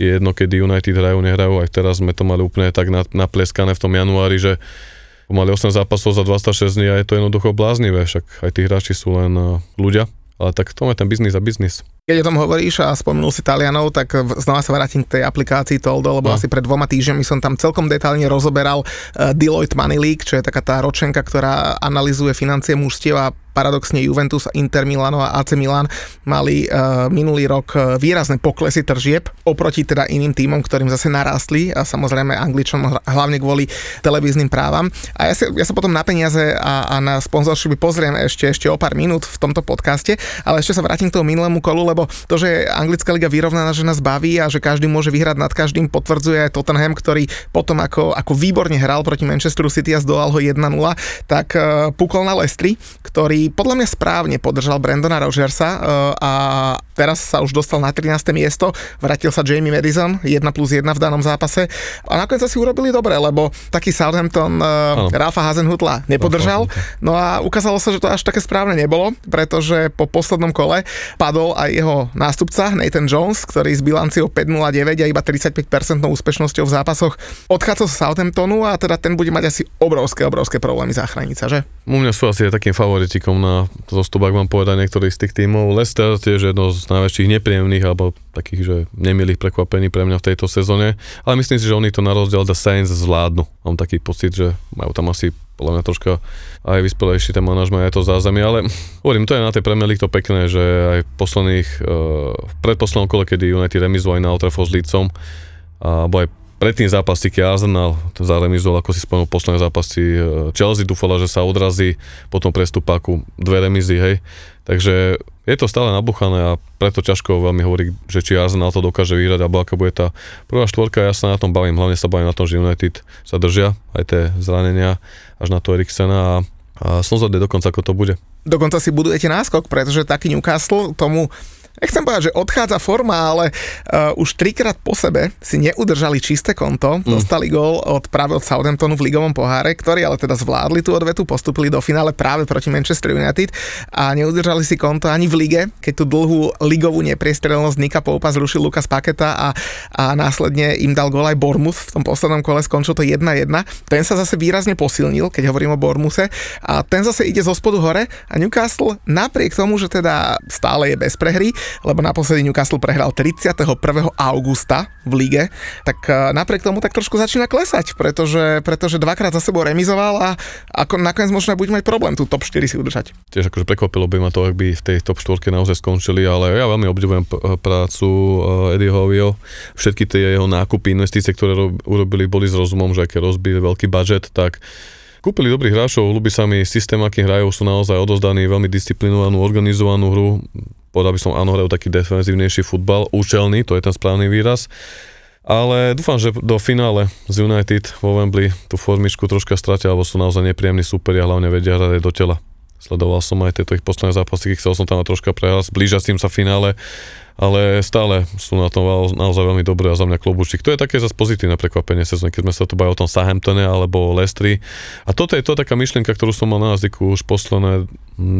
je jedno, kedy United hrajú, nehrajú. Aj teraz sme to mali úplne tak napleskané v tom januári, že mali 8 zápasov za 26 dní a je to jednoducho bláznivé, však aj tí hráči sú len eh, ľudia, ale tak to je ten biznis a biznis. Keď o tom hovoríš a spomenul si Talianov, tak znova sa vrátim k tej aplikácii Toldo, lebo no. asi pred dvoma týždňami som tam celkom detálne rozoberal uh, Deloitte Money League, čo je taká tá ročenka, ktorá analizuje financie mužstiev a paradoxne Juventus, Inter Milano a AC Milan mali uh, minulý rok e, výrazné poklesy tržieb oproti teda iným týmom, ktorým zase narástli a samozrejme Angličanom hlavne kvôli televíznym právam. A ja, si, ja sa potom na peniaze a, a na sponzorshipy pozriem ešte, ešte o pár minút v tomto podcaste, ale ešte sa vrátim k tomu minulému kolu, lebo to, že anglická liga vyrovnaná, že nás baví a že každý môže vyhrať nad každým, potvrdzuje aj Tottenham, ktorý potom ako, ako výborne hral proti Manchesteru City a zdolal ho 1-0, tak uh, pukol na Lestri, ktorý podľa mňa správne podržal Brandona Rogersa uh, a teraz sa už dostal na 13. miesto, vrátil sa Jamie Madison, 1 plus 1 v danom zápase a nakoniec sa si urobili dobre, lebo taký Southampton uh, Rafa Hazenhutla nepodržal, no a ukázalo sa, že to až také správne nebolo, pretože po poslednom kole padol aj jeho nástupca Nathan Jones, ktorý s bilanciou 5-0-9 a iba 35% úspešnosťou v zápasoch odchádzal z Southamptonu a teda ten bude mať asi obrovské, obrovské problémy záchraniť sa, že? U mňa sú asi takým favoritikom na zostup, ak mám povedať niektorý z tých tímov. Leicester tiež jedno z najväčších nepríjemných alebo takých, že nemilých prekvapení pre mňa v tejto sezóne, ale myslím si, že oni to na rozdiel The Saints zvládnu. Mám taký pocit, že majú tam asi podľa mňa troška aj vyspelejší ten manažment, aj to zázemie, ale hovorím, to je na tej Premier League to pekné, že aj v posledných, uh, v predposlednom kole, kedy United remizoval na Old Trafford s Leedsom, alebo aj predtým zápasy, keď Arsenal zaremizoval, ako si spomenul, posledné zápasy eh, Chelsea dúfala, že sa odrazí po tom prestupáku dve remizy, hej. Takže je to stále nabuchané a preto ťažko veľmi hovorí, že či Arsenal to dokáže vyhrať, alebo aká bude tá prvá štvorka, ja sa na tom bavím, hlavne sa bavím na tom, že United sa držia, aj tie zranenia až na to Eriksena a, a som zvedý dokonca, ako to bude. Dokonca si budujete náskok, pretože taký Newcastle tomu nechcem povedať, že odchádza forma, ale uh, už trikrát po sebe si neudržali čisté konto, mm. dostali gól od práve od Southamptonu v ligovom poháre, ktorí ale teda zvládli tú odvetu, postupili do finále práve proti Manchester United a neudržali si konto ani v lige, keď tú dlhú ligovú nepriestrelnosť Nika Poupa zrušil Lukas Paketa a, a následne im dal gól aj Bournemouth v tom poslednom kole, skončil to 1-1. Ten sa zase výrazne posilnil, keď hovorím o Bournemouthe a ten zase ide zo spodu hore a Newcastle napriek tomu, že teda stále je bez prehry, lebo naposledy Newcastle prehral 31. augusta v lige, tak e, napriek tomu tak trošku začína klesať, pretože, pretože dvakrát za sebou remizoval a ako nakoniec možno bude mať problém tú top 4 si udržať. Tiež akože prekvapilo by ma to, ak by v tej top 4 naozaj skončili, ale ja veľmi obdivujem prácu e, Eddie Hovio. Všetky tie jeho nákupy, investície, ktoré urobili, boli s rozumom, že aké rozbili veľký budget, tak Kúpili dobrých hráčov, ľubí sa mi systém, aký hrajú, sú naozaj odozdaní, veľmi disciplinovanú, organizovanú hru povedal by som, áno, hrajú taký defenzívnejší futbal, účelný, to je ten správny výraz. Ale dúfam, že do finále z United vo Wembley tú formičku troška stratia, alebo sú naozaj nepríjemní superi a hlavne vedia hrať do tela. Sledoval som aj tieto ich posledné zápasy, chcel som tam troška prehľad, blíža s tým sa finále ale stále sú na tom naozaj veľmi dobré a za mňa klobučík. To je také zase pozitívne prekvapenie sezóny, keď sme sa tu bavili o tom Southamptone alebo Lestri. A toto je to taká myšlienka, ktorú som mal na jazyku už posledné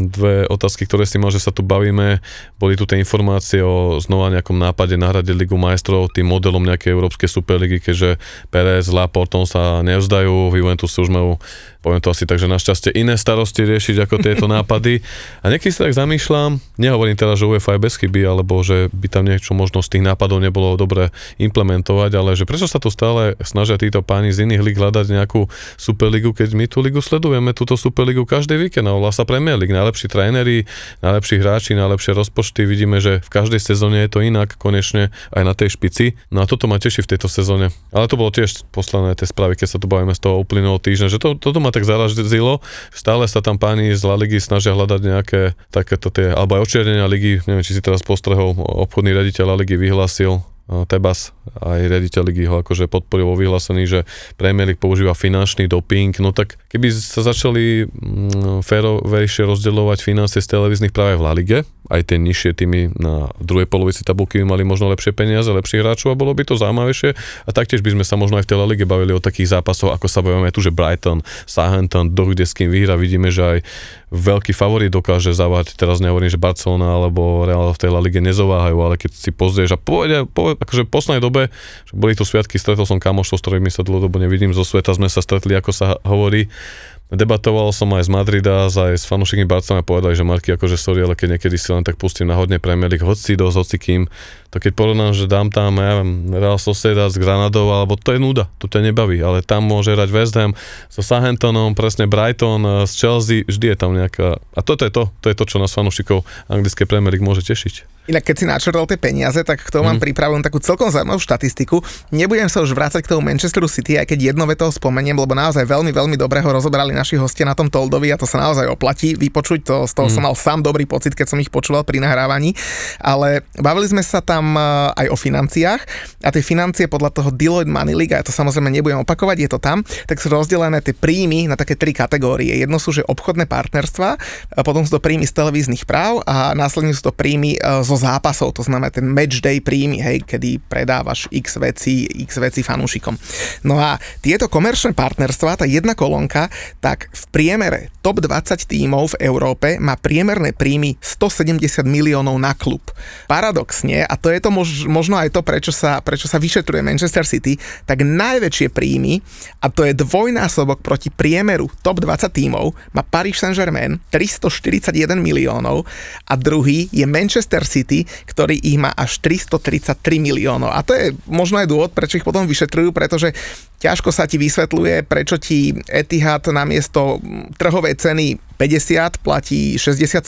dve otázky, ktoré si mal, že sa tu bavíme. Boli tu tie informácie o znova nejakom nápade nahradiť Ligu majstrov tým modelom nejakej Európskej superligy, keďže Perez, Laporton sa nevzdajú, v Juventus už majú poviem to asi tak, že našťastie iné starosti riešiť ako tieto nápady. A niekedy si tak zamýšľam, nehovorím teraz, že UEFA je bez chyby, alebo že by tam niečo možno z tých nápadov nebolo dobre implementovať, ale že prečo sa to stále snažia títo páni z iných lig hľadať nejakú superligu, keď my tú ligu sledujeme, túto superligu každý víkend a sa Premier League. Najlepší tréneri, najlepší hráči, najlepšie rozpočty, vidíme, že v každej sezóne je to inak, konečne aj na tej špici. No a toto ma teší v tejto sezóne. Ale to bolo tiež poslané tie správy, keď sa tu bavíme z toho uplynulého týždňa, že to, toto ma tak zaražilo. Stále sa tam páni z La Ligy snažia hľadať nejaké takéto tie, alebo aj očiernenia ligy, neviem, či si teraz postrehol, obchodný raditeľ Ligy vyhlásil Tebas, aj riaditeľ ligy ho akože podporil vo vyhlásení, že Premier League používa finančný doping, no tak keby sa začali mm, férovejšie rozdeľovať financie z televíznych práve v La Lige, aj tie nižšie týmy na druhej polovici tabulky by mali možno lepšie peniaze, lepších hráčov a bolo by to zaujímavejšie. A taktiež by sme sa možno aj v tej La Lige bavili o takých zápasoch, ako sa bavíme tu, že Brighton, Southampton, do kde s kým vyhra, vidíme, že aj veľký favorit dokáže zavať, teraz nehovorím, že Barcelona alebo Real v tej La Lige nezováhajú, ale keď si pozrieš a povedia, poved, akože v poslednej dobe, že boli tu sviatky, stretol som kamošov, s ktorými sa dlhodobo nevidím, zo sveta sme sa stretli, ako sa hovorí, Debatoval som aj z Madrida, aj s fanúšikmi Barcelona povedali, že Marky, akože sorry, ale keď niekedy si len tak pustím na hodne Premier League, hoci dosť, hoci kým, to keď porovnám, že dám tam, ja viem, Real Sociedad s Granadou, alebo to je nuda, to ťa nebaví, ale tam môže hrať West Ham so Southamptonom, presne Brighton, s Chelsea, vždy je tam nejaká, a toto je to, to je to, čo nás fanúšikov anglické Premier League môže tešiť. Inak keď si načrtal tie peniaze, tak k tomu mm. mám mhm. pripravenú takú celkom zaujímavú štatistiku. Nebudem sa už vrácať k tomu Manchesteru City, aj keď jedno toho spomeniem, lebo naozaj veľmi, veľmi dobre ho rozobrali naši hostia na tom Toldovi a to sa naozaj oplatí vypočuť. To, z toho mm. som mal sám dobrý pocit, keď som ich počúval pri nahrávaní. Ale bavili sme sa tam eh, aj o financiách a tie financie podľa toho Deloitte Money League, a ja to samozrejme nebudem opakovať, je to tam, tak sú rozdelené tie príjmy na také tri kategórie. Jedno sú, že obchodné partnerstva, potom sú to príjmy z televíznych práv a následne sú to príjmy z eh, zo zápasov, to znamená ten match day príjmy, hej, kedy predávaš x veci, x veci fanúšikom. No a tieto komerčné partnerstva, tá jedna kolónka, tak v priemere top 20 tímov v Európe má priemerné príjmy 170 miliónov na klub. Paradoxne, a to je to mož, možno aj to, prečo sa, prečo sa vyšetruje Manchester City, tak najväčšie príjmy, a to je dvojnásobok proti priemeru top 20 tímov, má Paris Saint-Germain 341 miliónov a druhý je Manchester City City, ktorý ich má až 333 miliónov. A to je možno aj dôvod, prečo ich potom vyšetrujú, pretože ťažko sa ti vysvetľuje, prečo ti Etihad namiesto trhovej ceny 50 platí 67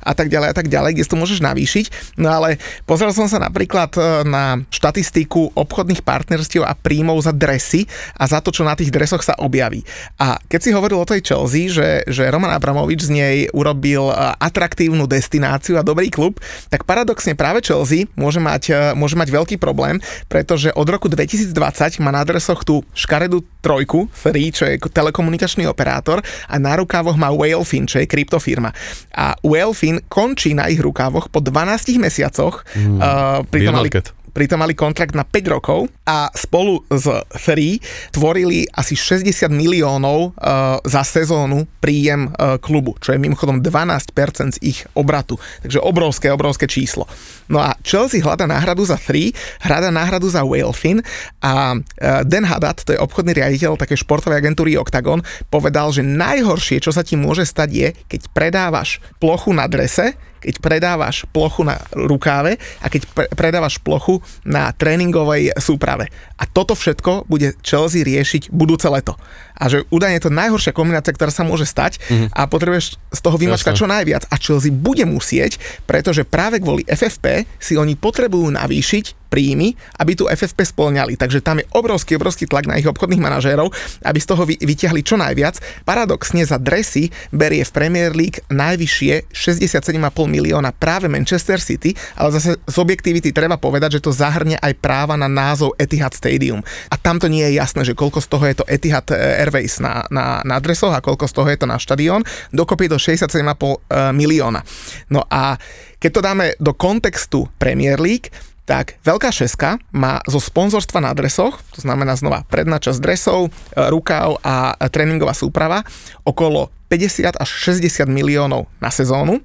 a tak ďalej a tak ďalej, kde si to môžeš navýšiť. No ale pozrel som sa napríklad e, na štatistiku obchodných partnerstiev a príjmov za dresy a za to, čo na tých dresoch sa objaví. A keď si hovoril o tej Chelsea, že, že Roman Abramovič z nej urobil e, atraktívnu destináciu a dobrý klub, tak paradoxne práve Chelsea môže mať, e, môže mať veľký problém, pretože od roku 2020 má na dresoch tú škaredú trojku, Free, čo je telekomunikačný operátor a na rukávoch má Whalefin, čo je kryptofirma. A Whalefin končí na ich rukávoch po 12 mesiacoch. Mm, uh, pritom mali, pritom mali kontrakt na 5 rokov a spolu s Free tvorili asi 60 miliónov uh, za sezónu príjem uh, klubu, čo je mimochodom 12% z ich obratu. Takže obrovské, obrovské číslo. No a Chelsea hľada náhradu za Free, hľada náhradu za Whalefin a uh, Dan Haddad, to je obchodný riaditeľ také športovej agentúry Octagon, povedal, že najhoršie, čo sa ti môže stať je, keď predávaš plochu na drese, keď predávaš plochu na rukáve a keď pre- predávaš plochu na tréningovej súprave. A toto všetko bude Chelsea riešiť budúce leto a že údajne je to najhoršia kombinácia, ktorá sa môže stať mm-hmm. a potrebuješ z toho vymačkať čo najviac. A Chelsea bude musieť, pretože práve kvôli FFP si oni potrebujú navýšiť príjmy, aby tu FFP spĺňali. Takže tam je obrovský, obrovský tlak na ich obchodných manažérov, aby z toho vyťahli čo najviac. Paradoxne za dresy berie v Premier League najvyššie 67,5 milióna práve Manchester City, ale zase z objektivity treba povedať, že to zahrne aj práva na názov Etihad Stadium. A tam to nie je jasné, že koľko z toho je to Etihad eh, Airways na, na, na adresoch a koľko z toho je to na štadión, dokopy do 67,5 e, milióna. No a keď to dáme do kontextu Premier League, tak Veľká šeska má zo sponzorstva na dresoch, to znamená znova predná časť dresov, e, rukáv a tréningová súprava, okolo 50 až 60 miliónov na sezónu, e,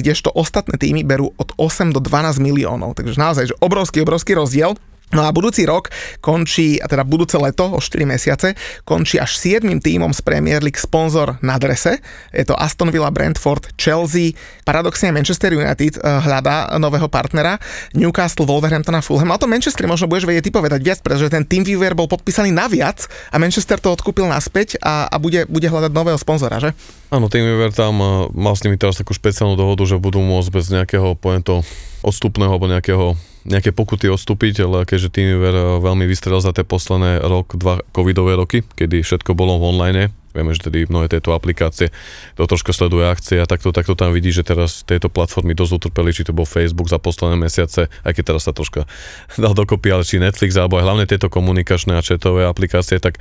kdežto ostatné týmy berú od 8 do 12 miliónov. Takže naozaj, že obrovský, obrovský rozdiel. No a budúci rok končí, a teda budúce leto o 4 mesiace, končí až 7 tímom z Premier League sponzor na drese. Je to Aston Villa, Brentford, Chelsea, paradoxne Manchester United eh, hľadá nového partnera, Newcastle, Wolverhampton a Fulham. A to Manchester možno budeš vedieť ty povedať viac, pretože ten TeamViewer bol podpísaný na viac a Manchester to odkúpil naspäť a, a bude, bude hľadať nového sponzora, že? Áno, TeamViewer tam eh, mal s nimi teraz takú špeciálnu dohodu, že budú môcť bez nejakého pointu odstupného alebo nejakého nejaké pokuty odstúpiť, ale keďže TeamViewer eh, veľmi vystrelil za tie posledné rok, dva covidové roky, kedy všetko bolo online, vieme, že tedy mnohé tieto aplikácie to troška sleduje akcie a takto, takto tam vidí, že teraz tieto platformy dosť utrpeli, či to bol Facebook za posledné mesiace, aj keď teraz sa troška dal dokopy, ale či Netflix, alebo aj hlavne tieto komunikačné a četové aplikácie, tak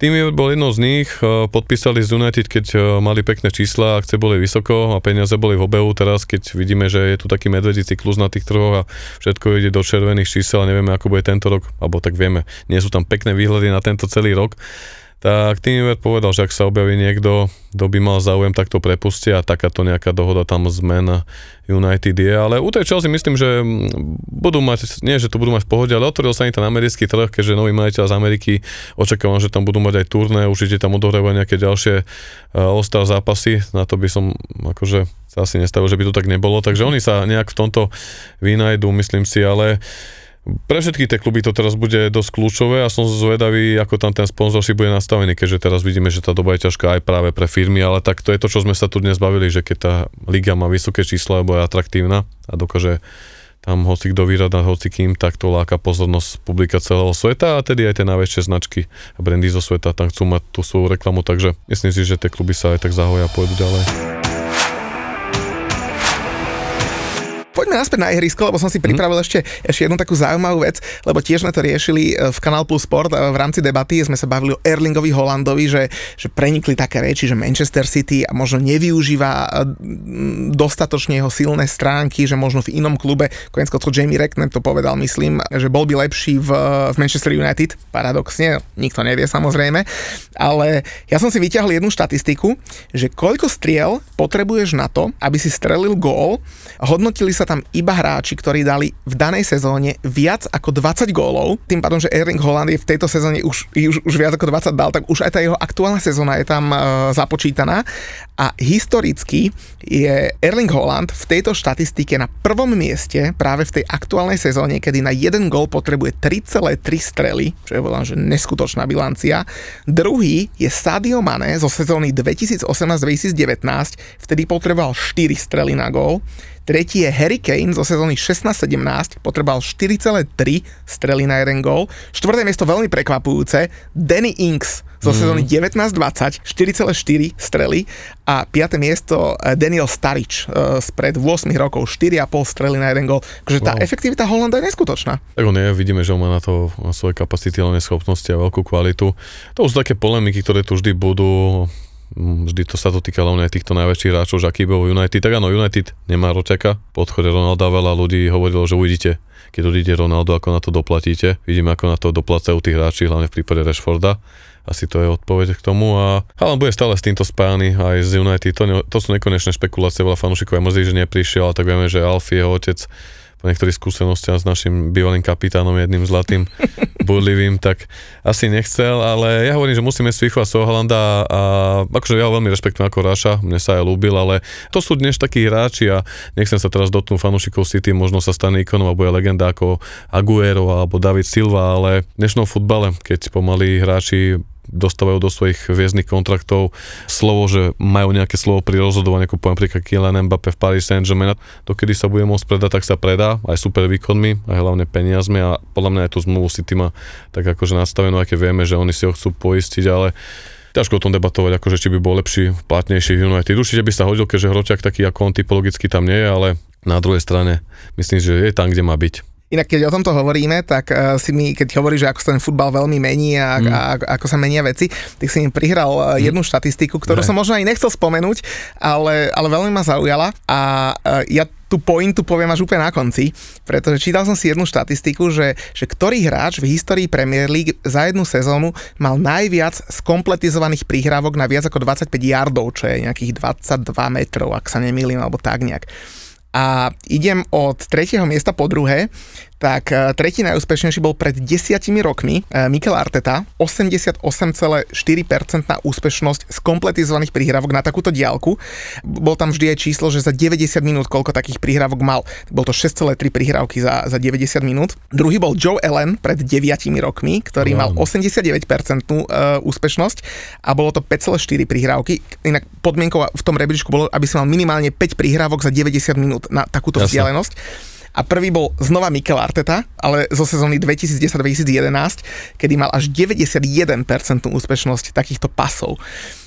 tým bol jednou z nich, eh, podpísali z United, keď eh, mali pekné čísla, akcie boli vysoko a peniaze boli v obehu. Teraz, keď vidíme, že je tu taký medvedí cyklus na tých trhoch a všetko ide do červených čísel a nevieme, ako bude tento rok, alebo tak vieme, nie sú tam pekné výhľady na tento celý rok, tak TeamViewer povedal, že ak sa objaví niekto, kto by mal záujem, tak to prepustia a takáto nejaká dohoda tam zmena United je, ale u tej Chelsea myslím, že budú mať, nie že to budú mať v pohode, ale otvoril sa im ten americký trh, keďže nový majiteľ z Ameriky, očakávam, že tam budú mať aj turné, určite tam odohrávajú nejaké ďalšie uh, zápasy, na to by som akože sa asi nestavil, že by to tak nebolo, takže oni sa nejak v tomto vynajdu, myslím si, ale pre všetky tie kluby to teraz bude dosť kľúčové a som zvedavý, ako tam ten sponzorship bude nastavený, keďže teraz vidíme, že tá doba je ťažká aj práve pre firmy, ale tak to je to, čo sme sa tu dnes bavili, že keď tá liga má vysoké čísla, alebo je atraktívna a dokáže tam hoci kto vyrada, hoci kým, tak to láka pozornosť publika celého sveta a tedy aj tie najväčšie značky a brandy zo sveta tam chcú mať tú svoju reklamu, takže myslím si, že tie kluby sa aj tak zahoja a pôjdu ďalej. Poďme naspäť na ihrisko, lebo som si pripravil mm. ešte, ešte jednu takú zaujímavú vec, lebo tiež sme to riešili e, v Kanál Plus Sport e, v rámci debaty, sme sa bavili o Erlingovi Holandovi, že, že prenikli také reči, že Manchester City a možno nevyužíva e, dostatočne jeho silné stránky, že možno v inom klube, konec Jamie Reckner to povedal, myslím, že bol by lepší v, v Manchester United, paradoxne, nikto nevie samozrejme, ale ja som si vyťahol jednu štatistiku, že koľko striel potrebuješ na to, aby si strelil gól, hodnotili sa tam iba hráči, ktorí dali v danej sezóne viac ako 20 gólov. Tým pádom, že Erling Holland je v tejto sezóne už, už, už viac ako 20 dal, tak už aj tá jeho aktuálna sezóna je tam uh, započítaná. A historicky je Erling Holland v tejto štatistike na prvom mieste práve v tej aktuálnej sezóne, kedy na jeden gól potrebuje 3,3 strely, čo je volám, že neskutočná bilancia. Druhý je Sadio Mane zo sezóny 2018-2019, vtedy potreboval 4 strely na gól. Tretí je Harry Kane zo sezóny 16-17, potreboval 4,3 strely na jeden gól. Štvrté miesto veľmi prekvapujúce, Danny Inks zo sezóny mm. 19-20, 4,4 strely a piaté miesto eh, Daniel Starič uh, spred 8 rokov, 4,5 strely na jeden gól. Takže tá wow. efektivita Holanda je neskutočná. Tak on je, vidíme, že on má na to svoje kapacity, hlavne schopnosti a veľkú kvalitu. To sú také polemiky, ktoré tu vždy budú vždy to sa to týka hlavne aj týchto najväčších hráčov, že aký bol United. Tak áno, United nemá ročaka. Po odchode Ronalda veľa ľudí hovorilo, že uvidíte, keď odíde Ronaldo, ako na to doplatíte. Vidíme, ako na to doplácajú tí hráči, hlavne v prípade Rashforda. Asi to je odpoveď k tomu a Haaland bude stále s týmto spájany aj z United. To, ne, to sú nekonečné špekulácie, veľa fanúšikov aj mrzí, že neprišiel, ale tak vieme, že Alfie, jeho otec, po niektorých skúsenostiach s našim bývalým kapitánom, jedným zlatým, budlivým, tak asi nechcel, ale ja hovorím, že musíme si vychovať svojho Holanda a akože ja ho veľmi rešpektujem ako Raša, mne sa aj ľúbil, ale to sú dnes takí hráči a nechcem sa teraz dotknúť fanúšikov City, možno sa stane ikonom a bude legenda ako Aguero alebo David Silva, ale v dnešnom futbale, keď pomaly hráči dostávajú do svojich hviezdnych kontraktov slovo, že majú nejaké slovo pri rozhodovaní, ako poviem napríklad Kylian Mbappé v Paris Saint-Germain, kedy sa bude môcť predať, tak sa predá, aj super výkonmi, aj hlavne peniazmi a podľa mňa aj tú zmluvu City má tak akože nastavenú, keď vieme, že oni si ho chcú poistiť, ale ťažko o tom debatovať, akože či by bol lepší, platnejší United. Určite by sa hodil, keďže Hroťak taký ako on typologicky tam nie je, ale na druhej strane myslím, že je tam, kde má byť. Inak keď o tomto hovoríme, tak uh, si mi, keď hovoríš, že ako sa ten futbal veľmi mení a, mm. a ako sa menia veci, tak si mi prihral uh, jednu štatistiku, ktorú ne. som možno aj nechcel spomenúť, ale, ale veľmi ma zaujala a uh, ja tú pointu poviem až úplne na konci, pretože čítal som si jednu štatistiku, že, že ktorý hráč v histórii Premier League za jednu sezónu mal najviac skompletizovaných príhrávok na viac ako 25 yardov, čo je nejakých 22 metrov, ak sa nemýlim, alebo tak nejak a idem od tretieho miesta po druhé. Tak e, tretí najúspešnejší bol pred desiatimi rokmi e, Mikel Arteta, 88,4% na úspešnosť z kompletizovaných prihrávok na takúto diálku. Bol tam vždy aj číslo, že za 90 minút koľko takých prihrávok mal. Bol to 6,3 prihrávky za, za 90 minút. Druhý bol Joe Allen pred 9 rokmi, ktorý mal 89% e, úspešnosť a bolo to 5,4 prihrávky. Inak podmienkou v tom rebríčku bolo, aby si mal minimálne 5 prihrávok za 90 minút na takúto Jasne. vzdialenosť a prvý bol znova Mikel Arteta, ale zo sezóny 2010-2011, kedy mal až 91% úspešnosť takýchto pasov.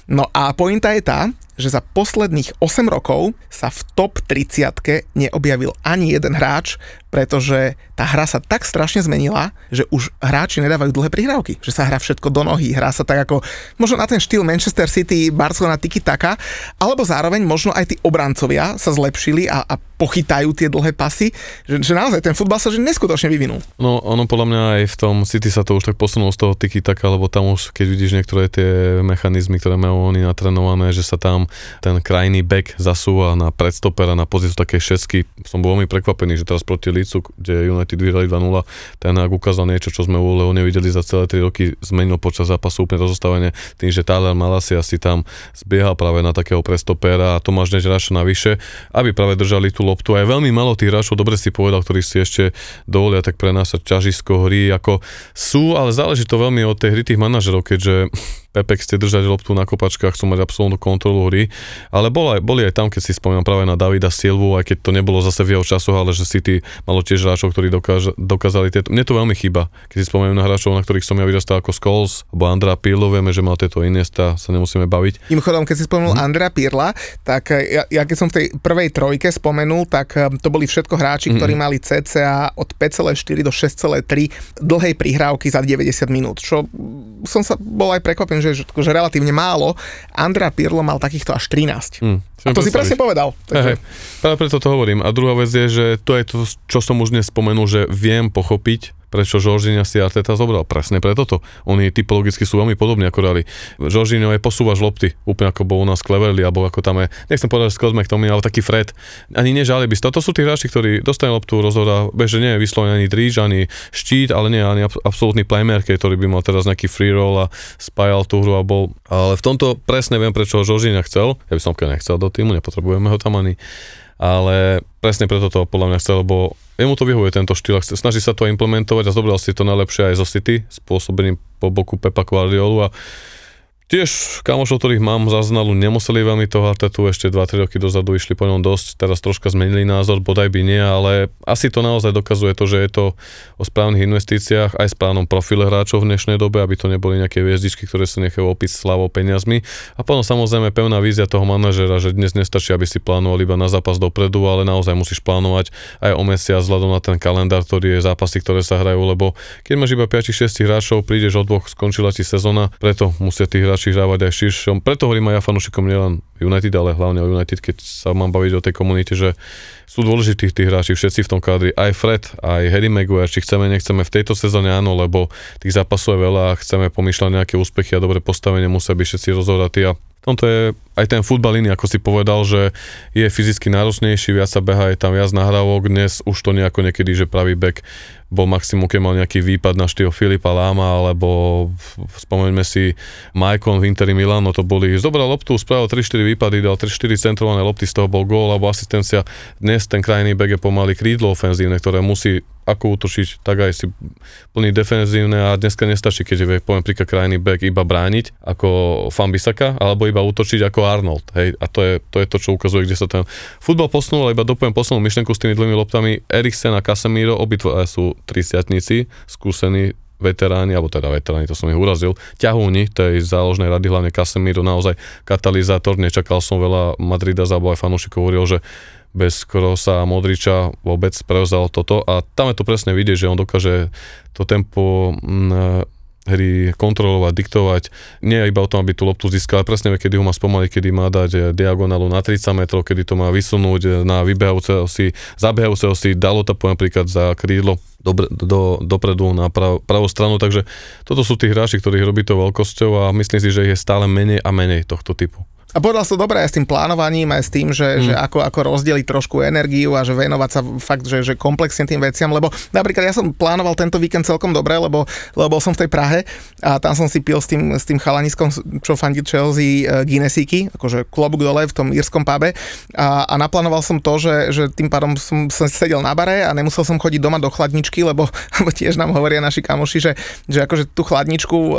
No a pointa je tá, že za posledných 8 rokov sa v top 30 neobjavil ani jeden hráč, pretože tá hra sa tak strašne zmenila, že už hráči nedávajú dlhé prihrávky, že sa hrá všetko do nohy, hrá sa tak ako možno na ten štýl Manchester City, Barcelona, Tiki Taka, alebo zároveň možno aj tí obrancovia sa zlepšili a, a pochytajú tie dlhé pasy, že, že naozaj ten futbal sa že neskutočne vyvinul. No ono podľa mňa aj v tom City sa to už tak posunulo z toho Tiki Taka, lebo tam už keď vidíš niektoré tie mechanizmy, ktoré majú oni natrenované, že sa tam ten krajný back zasúva na predstopera na pozíciu také šesky. Som bol veľmi prekvapený, že teraz proti Lícu, kde United vyhrali 2-0, ten ak ukázal niečo, čo sme u Leo nevideli za celé 3 roky, zmenil počas zápasu úplne rozostavenie tým, že Tyler Malasi asi tam zbiehal práve na takého prestopera a Tomáš Než Raša navyše, aby práve držali tú loptu. A je veľmi malo tých hráčov, dobre si povedal, ktorí si ešte dovolia tak prenášať ťažisko hry, ako sú, ale záleží to veľmi od tej hry tých manažerov, keďže Pepe chce držať loptu na kopačkách, chcú mať absolútnu kontrolu hry, ale bol aj, boli aj tam, keď si spomínam práve na Davida Silvu, aj keď to nebolo zase v jeho časoch, ale že City malo tiež hráčov, ktorí dokáž, dokázali tieto. Mne to veľmi chýba, keď si spomínam na hráčov, na ktorých som ja vyrastal ako Scholes, alebo Andra Pirlo, vieme, že mal tieto Iniesta, sa nemusíme baviť. Tým chodom, keď si spomenul hmm. Andrea Pirla, tak eh, ja, ja, keď som v tej prvej trojke spomenul, tak eh, to boli všetko hráči, hmm. ktorí mali cca od 5,4 do 6,3 dlhej prihrávky za 90 minút, čo som sa bol aj prekvapený, že, že relatívne málo. Andrea Pirlo mal takýchto až 13. Mm, a to si presne povedal. Takže... Hey, práve preto to hovorím. A druhá vec je, že to je to, čo som už dnes spomenul, že viem pochopiť, prečo Žoržíňa si Arteta zobral. Presne preto to. Oni typologicky sú veľmi podobní ako Rally. Žoržíňo je posúvaš lopty, úplne ako bol u nás Cleverly, alebo ako tam je, nechcem povedať, že Scott McTominay, ale taký Fred. Ani nežali by To sú tí hráči, ktorí dostanú loptu, rozhoda, beže nie je vyslovený ani dríž, ani štít, ale nie ani absolútny playmaker, ktorý by mal teraz nejaký free roll a spájal tú hru a bol. Ale v tomto presne viem, prečo Žoržíňa chcel. Ja by som nechcel do týmu, nepotrebujeme ho tam ani ale presne preto to podľa mňa chcel, lebo jemu to vyhovuje tento štýl, snaží sa to implementovať a zobral si to najlepšie aj zo City, spôsobeným po boku Pepa Guardiolu a Tiež kamošov, ktorých mám za znalu, nemuseli veľmi toho Artetu, ešte 2-3 roky dozadu išli po ňom dosť, teraz troška zmenili názor, bodaj by nie, ale asi to naozaj dokazuje to, že je to o správnych investíciách, aj správnom profile hráčov v dnešnej dobe, aby to neboli nejaké hviezdičky, ktoré sa nechajú opiť slavou peniazmi. A potom samozrejme pevná vízia toho manažera, že dnes nestačí, aby si plánoval iba na zápas dopredu, ale naozaj musíš plánovať aj o mesiac vzhľadom na ten kalendár, ktorý je zápasy, ktoré sa hrajú, lebo keď máš iba 5-6 hráčov, prídeš od dvoch, skončila ti sezóna, preto musia tí hráči hrávať aj širšom. Preto hovorím aj ja fanúšikom nielen United, ale hlavne o United, keď sa mám baviť o tej komunite, že sú dôležití tí hráči všetci v tom kádri. Aj Fred, aj Harry Maguire, či chceme, nechceme v tejto sezóne áno, lebo tých zápasov je veľa a chceme pomýšľať nejaké úspechy a dobre postavenie, musia byť všetci rozhodnutí a tomto je aj ten futbal iný, ako si povedal, že je fyzicky náročnejší, viac sa beha, je tam viac nahrávok, dnes už to nejako niekedy, že pravý back bol maximum, keď mal nejaký výpad na štýl Filipa Láma, alebo spomeňme si Maicon v Interi Milano, to boli, zobral loptu, spravil 3-4 výpady, dal 3-4 centrované lopty, z toho bol gól alebo asistencia. Dnes ten krajný back je pomaly krídlo ofenzívne, ktoré musí ako útočiť, tak aj si plný defenzívne a dneska nestačí, keď je, poviem príklad krajný back iba brániť ako Fambisaka, alebo iba útočiť ako Arnold. Hej, a to je, to je to, čo ukazuje, kde sa ten futbal posunul, iba dopoviem poslednú myšlenku s tými dvomi loptami. Eriksen a Casemiro, obidva sú trisiatníci, skúsení veteráni, alebo teda veteráni, to som ich urazil, ťahúni tej záložnej rady, hlavne Casemiro, naozaj katalizátor, nečakal som veľa Madrida, alebo aj fanúšikov hovoril, že bez Krosa a Modriča vôbec prevzal toto a tam je to presne vidieť, že on dokáže to tempo hry kontrolovať, diktovať. Nie iba o tom, aby tú loptu získal, ale presne vie, kedy ho má spomaliť, kedy má dať eh, diagonálu na 30 metrov, kedy to má vysunúť eh, na vybehajúceho si, zabehajúceho si, dalo to napríklad za krídlo do, do, dopredu na prav, pravú stranu, takže toto sú tí hráči, ktorí robí to veľkosťou a myslím si, že ich je stále menej a menej tohto typu. A povedal som dobre aj s tým plánovaním, aj s tým, že, mm. že ako, ako rozdeliť trošku energiu a že venovať sa fakt, že, že komplexne tým veciam, lebo napríklad ja som plánoval tento víkend celkom dobre, lebo, lebo som v tej Prahe a tam som si pil s tým, s tým chalaniskom, čo fandí Chelsea uh, Guinnessíky, akože klobúk dole v tom írskom pube a, a naplánoval som to, že, že tým pádom som, som sedel na bare a nemusel som chodiť doma do chladničky, lebo, lebo tiež nám hovoria naši kamoši, že, že akože tú chladničku, uh,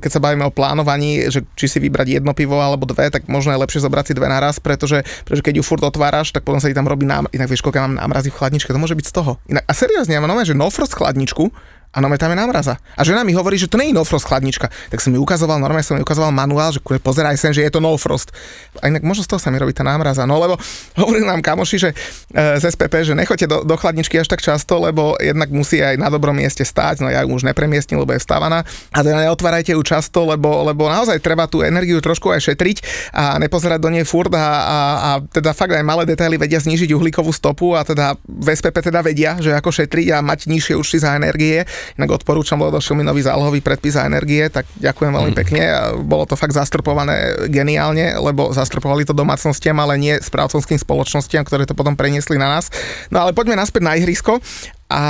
keď sa bavíme o plánovaní, že či si vybrať jedno pivo alebo dve, tak možno je lepšie zobrať si dve naraz, pretože, pretože keď ju furt otváraš, tak potom sa ti tam robí nám, inak vieš, koľko mám námrazí v chladničke, to môže byť z toho. Inak, a seriózne, ja mám nové, že no frost chladničku, a tam je námraza. A žena mi hovorí, že to nie je no frost chladnička. Tak som mi ukazoval, normálne som mi ukazoval manuál, že kure, pozeraj sem, že je to no frost. A inak možno z toho sa mi robí tá námraza. No lebo hovorili nám kamoši, že e, z SPP, že nechoďte do, do chladničky až tak často, lebo jednak musí aj na dobrom mieste stáť. No ja ju už nepremiestním, lebo je vstávaná. A teda neotvárajte ju často, lebo, lebo naozaj treba tú energiu trošku aj šetriť a nepozerať do nej furt a, a, a teda fakt aj malé detaily vedia znížiť uhlíkovú stopu a teda v SPP teda vedia, že ako šetriť a mať nižšie účty za energie Inak odporúčam, mi nový zálohový predpis za energie, tak ďakujem veľmi mm. pekne. Bolo to fakt zastrpované geniálne, lebo zastrpovali to domácnostiam, ale nie správcovským spoločnostiam, ktoré to potom preniesli na nás. No ale poďme naspäť na ihrisko. A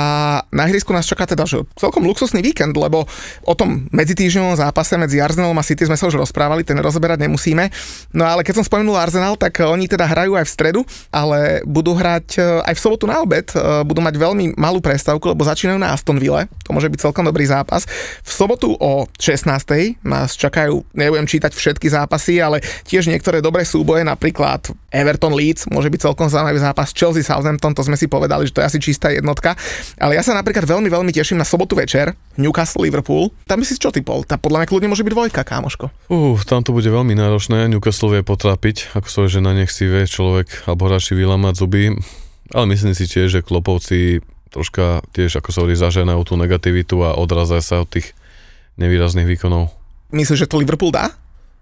na ihrisku nás čaká teda že celkom luxusný víkend, lebo o tom medzitýždňovom zápase medzi Arsenalom a City sme sa už rozprávali, ten rozoberať nemusíme. No ale keď som spomenul Arsenal, tak oni teda hrajú aj v stredu, ale budú hrať e, aj v sobotu na obed. E, budú mať veľmi malú prestávku, lebo začínajú na Aston Ville. To môže byť celkom dobrý zápas. V sobotu o 16. nás čakajú, nebudem čítať všetky zápasy, ale tiež niektoré dobré súboje, napríklad Everton Leeds, môže byť celkom zaujímavý zápas. Chelsea Southampton, to sme si povedali, že to je asi čistá jednotka. Ale ja sa napríklad veľmi, veľmi teším na sobotu večer, Newcastle Liverpool. Tam si čo typol? Tá podľa mňa kľudne môže byť dvojka, kámoško. Uh, tam to bude veľmi náročné. Newcastle vie potrápiť, ako sa že na nech si vie človek alebo hráči vylamať zuby. Ale myslím si tiež, že Klopovci troška tiež, ako sa hovorí, zaženajú tú negativitu a odrazajú sa od tých nevýrazných výkonov. Myslíš, že to Liverpool dá?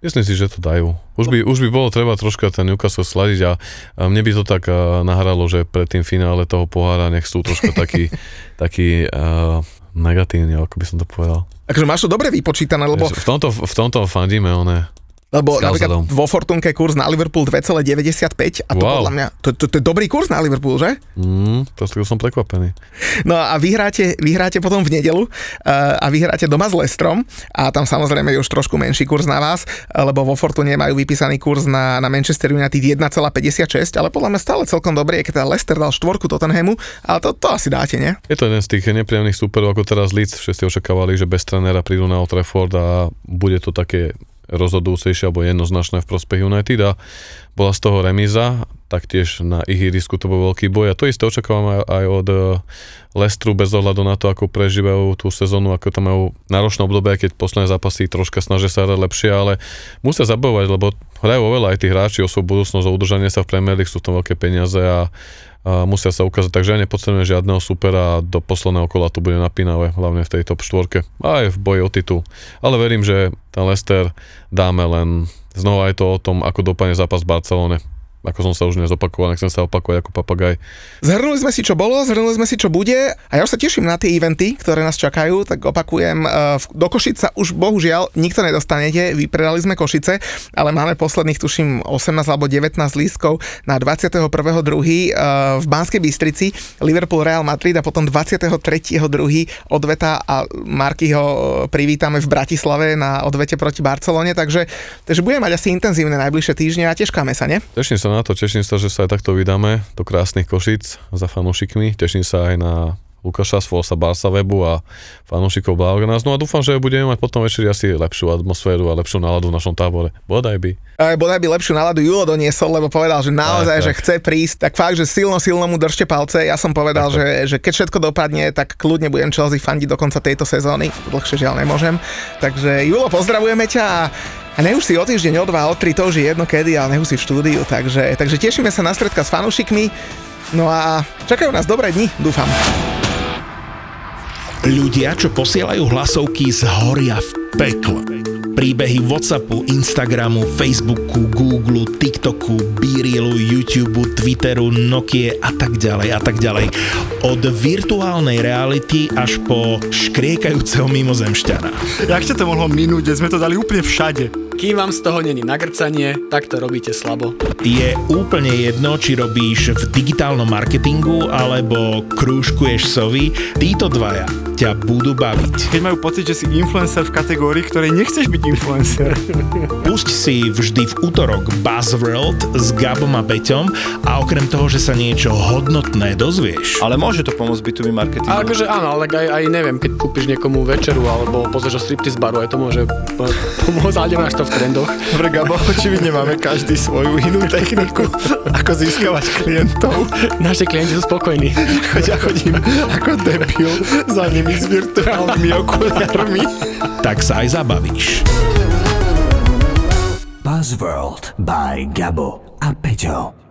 Myslím si, že to dajú. Už by, už by bolo treba troška ten Newcastle sladiť a, a mne by to tak uh, nahralo, že pred tým finále toho pohára nech sú troška taký, taký uh, negatívny, ako by som to povedal. Takže máš to dobre vypočítané, lebo... V tomto, v tomto fandíme, one lebo napríklad vo Fortunke kurz na Liverpool 2,95 a to wow. podľa mňa, to, to, to je dobrý kurz na Liverpool, že? Mm, to som prekvapený. No a vyhráte, vyhráte potom v nedelu uh, a vyhráte doma s Lestrom a tam samozrejme je už trošku menší kurz na vás, lebo vo Fortune majú vypísaný kurz na, na Manchester United 1,56, ale podľa mňa stále celkom dobrý, keď teda Lester dal štvorku Tottenhamu, ale to, to asi dáte, nie? Je to jeden z tých nepríjemných súperov, ako teraz Leeds, všetci očakávali, že bez trénera prídu na Old Trafford a bude to také rozhodujúcejšie alebo jednoznačné v prospech United a bola z toho remíza, taktiež na ich irisku to bol veľký boj. A to isté očakávam aj od eh, Lestru bez ohľadu na to, ako prežívajú tú sezónu, ako tam majú náročné obdobie, keď posledné zápasy troška snažia sa hrať lepšie, ale musia zabojovať, lebo hrajú oveľa aj tí hráči o svoju budúcnosť, o udržanie sa v Premier League, sú tam veľké peniaze a musia sa ukázať, takže ja nepodceňujem žiadneho supera a do posledného kola to bude napínavé, hlavne v tej top štvorke. A aj v boji o titul. Ale verím, že ten Lester dáme len znova aj to o tom, ako dopadne zápas v Barcelone ako som sa už nezopakoval, nechcem sa opakovať ako papagaj. Zhrnuli sme si, čo bolo, zhrnuli sme si, čo bude a ja už sa teším na tie eventy, ktoré nás čakajú, tak opakujem, eh, do Košica už bohužiaľ nikto nedostanete, vypredali sme Košice, ale máme posledných, tuším, 18 alebo 19 lístkov na 21.2. Eh, v Banskej Bystrici, Liverpool Real Madrid a potom 23.2. odveta a Marky ho eh, privítame v Bratislave na odvete proti Barcelone, takže, takže budeme mať asi intenzívne najbližšie týždne a teškáme sa, ne? Teším sa na to, teším sa, že sa aj takto vydáme do krásnych Košic za fanúšikmi. Teším sa aj na Lukáša Svolsa Barsa webu a fanúšikov Blahoganás. No a dúfam, že budeme mať potom večeri asi lepšiu atmosféru a lepšiu náladu v našom tábore. Bodaj by. Aj, bodaj by lepšiu náladu Julo doniesol, lebo povedal, že naozaj, tak, že tak. chce prísť. Tak fakt, že silno, silno mu držte palce. Ja som povedal, tak, že, že keď všetko dopadne, tak kľudne budem Chelsea fandiť do konca tejto sezóny. Dlhšie žiaľ nemôžem. Takže Julo, pozdravujeme ťa a a nech už si o týždeň, o dva, o tri, to už je jedno kedy, ale nech už si v štúdiu, takže, takže tešíme sa na stredka s fanúšikmi. No a čakajú nás dobré dni, dúfam. Ľudia, čo posielajú hlasovky, zhoria v pekle. Príbehy Whatsappu, Instagramu, Facebooku, Google, TikToku, Beerilu, YouTube, Twitteru, Nokia a tak ďalej a tak ďalej. Od virtuálnej reality až po škriekajúceho mimozemšťana. Jak ťa to mohlo minúť, sme to dali úplne všade. Kým vám z toho není nagrcanie, tak to robíte slabo. Je úplne jedno, či robíš v digitálnom marketingu alebo krúžkuješ sovy, títo dvaja ťa budú baviť. Keď majú pocit, že si influencer v kategórii, ktorej nechceš byť influencer. Pusť si vždy v útorok Buzzworld s Gabom a Beťom a okrem toho, že sa niečo hodnotné dozvieš. Ale môže to pomôcť B2B marketingu. Ale akože áno, ale aj, aj neviem, keď kúpiš niekomu večeru alebo pozrieš o striptease baru, aj to môže po- pomôcť, ale nemáš to v trendoch. Dobre, Gabo, očividne máme každý svoju inú techniku, ako získavať klientov. Naši klienti sú spokojní. Choď ja chodím ako debil za nimi s virtuálnymi okuliarmi. Tak sa aj zabavíš. Buzzworld by Gabo a Peťo.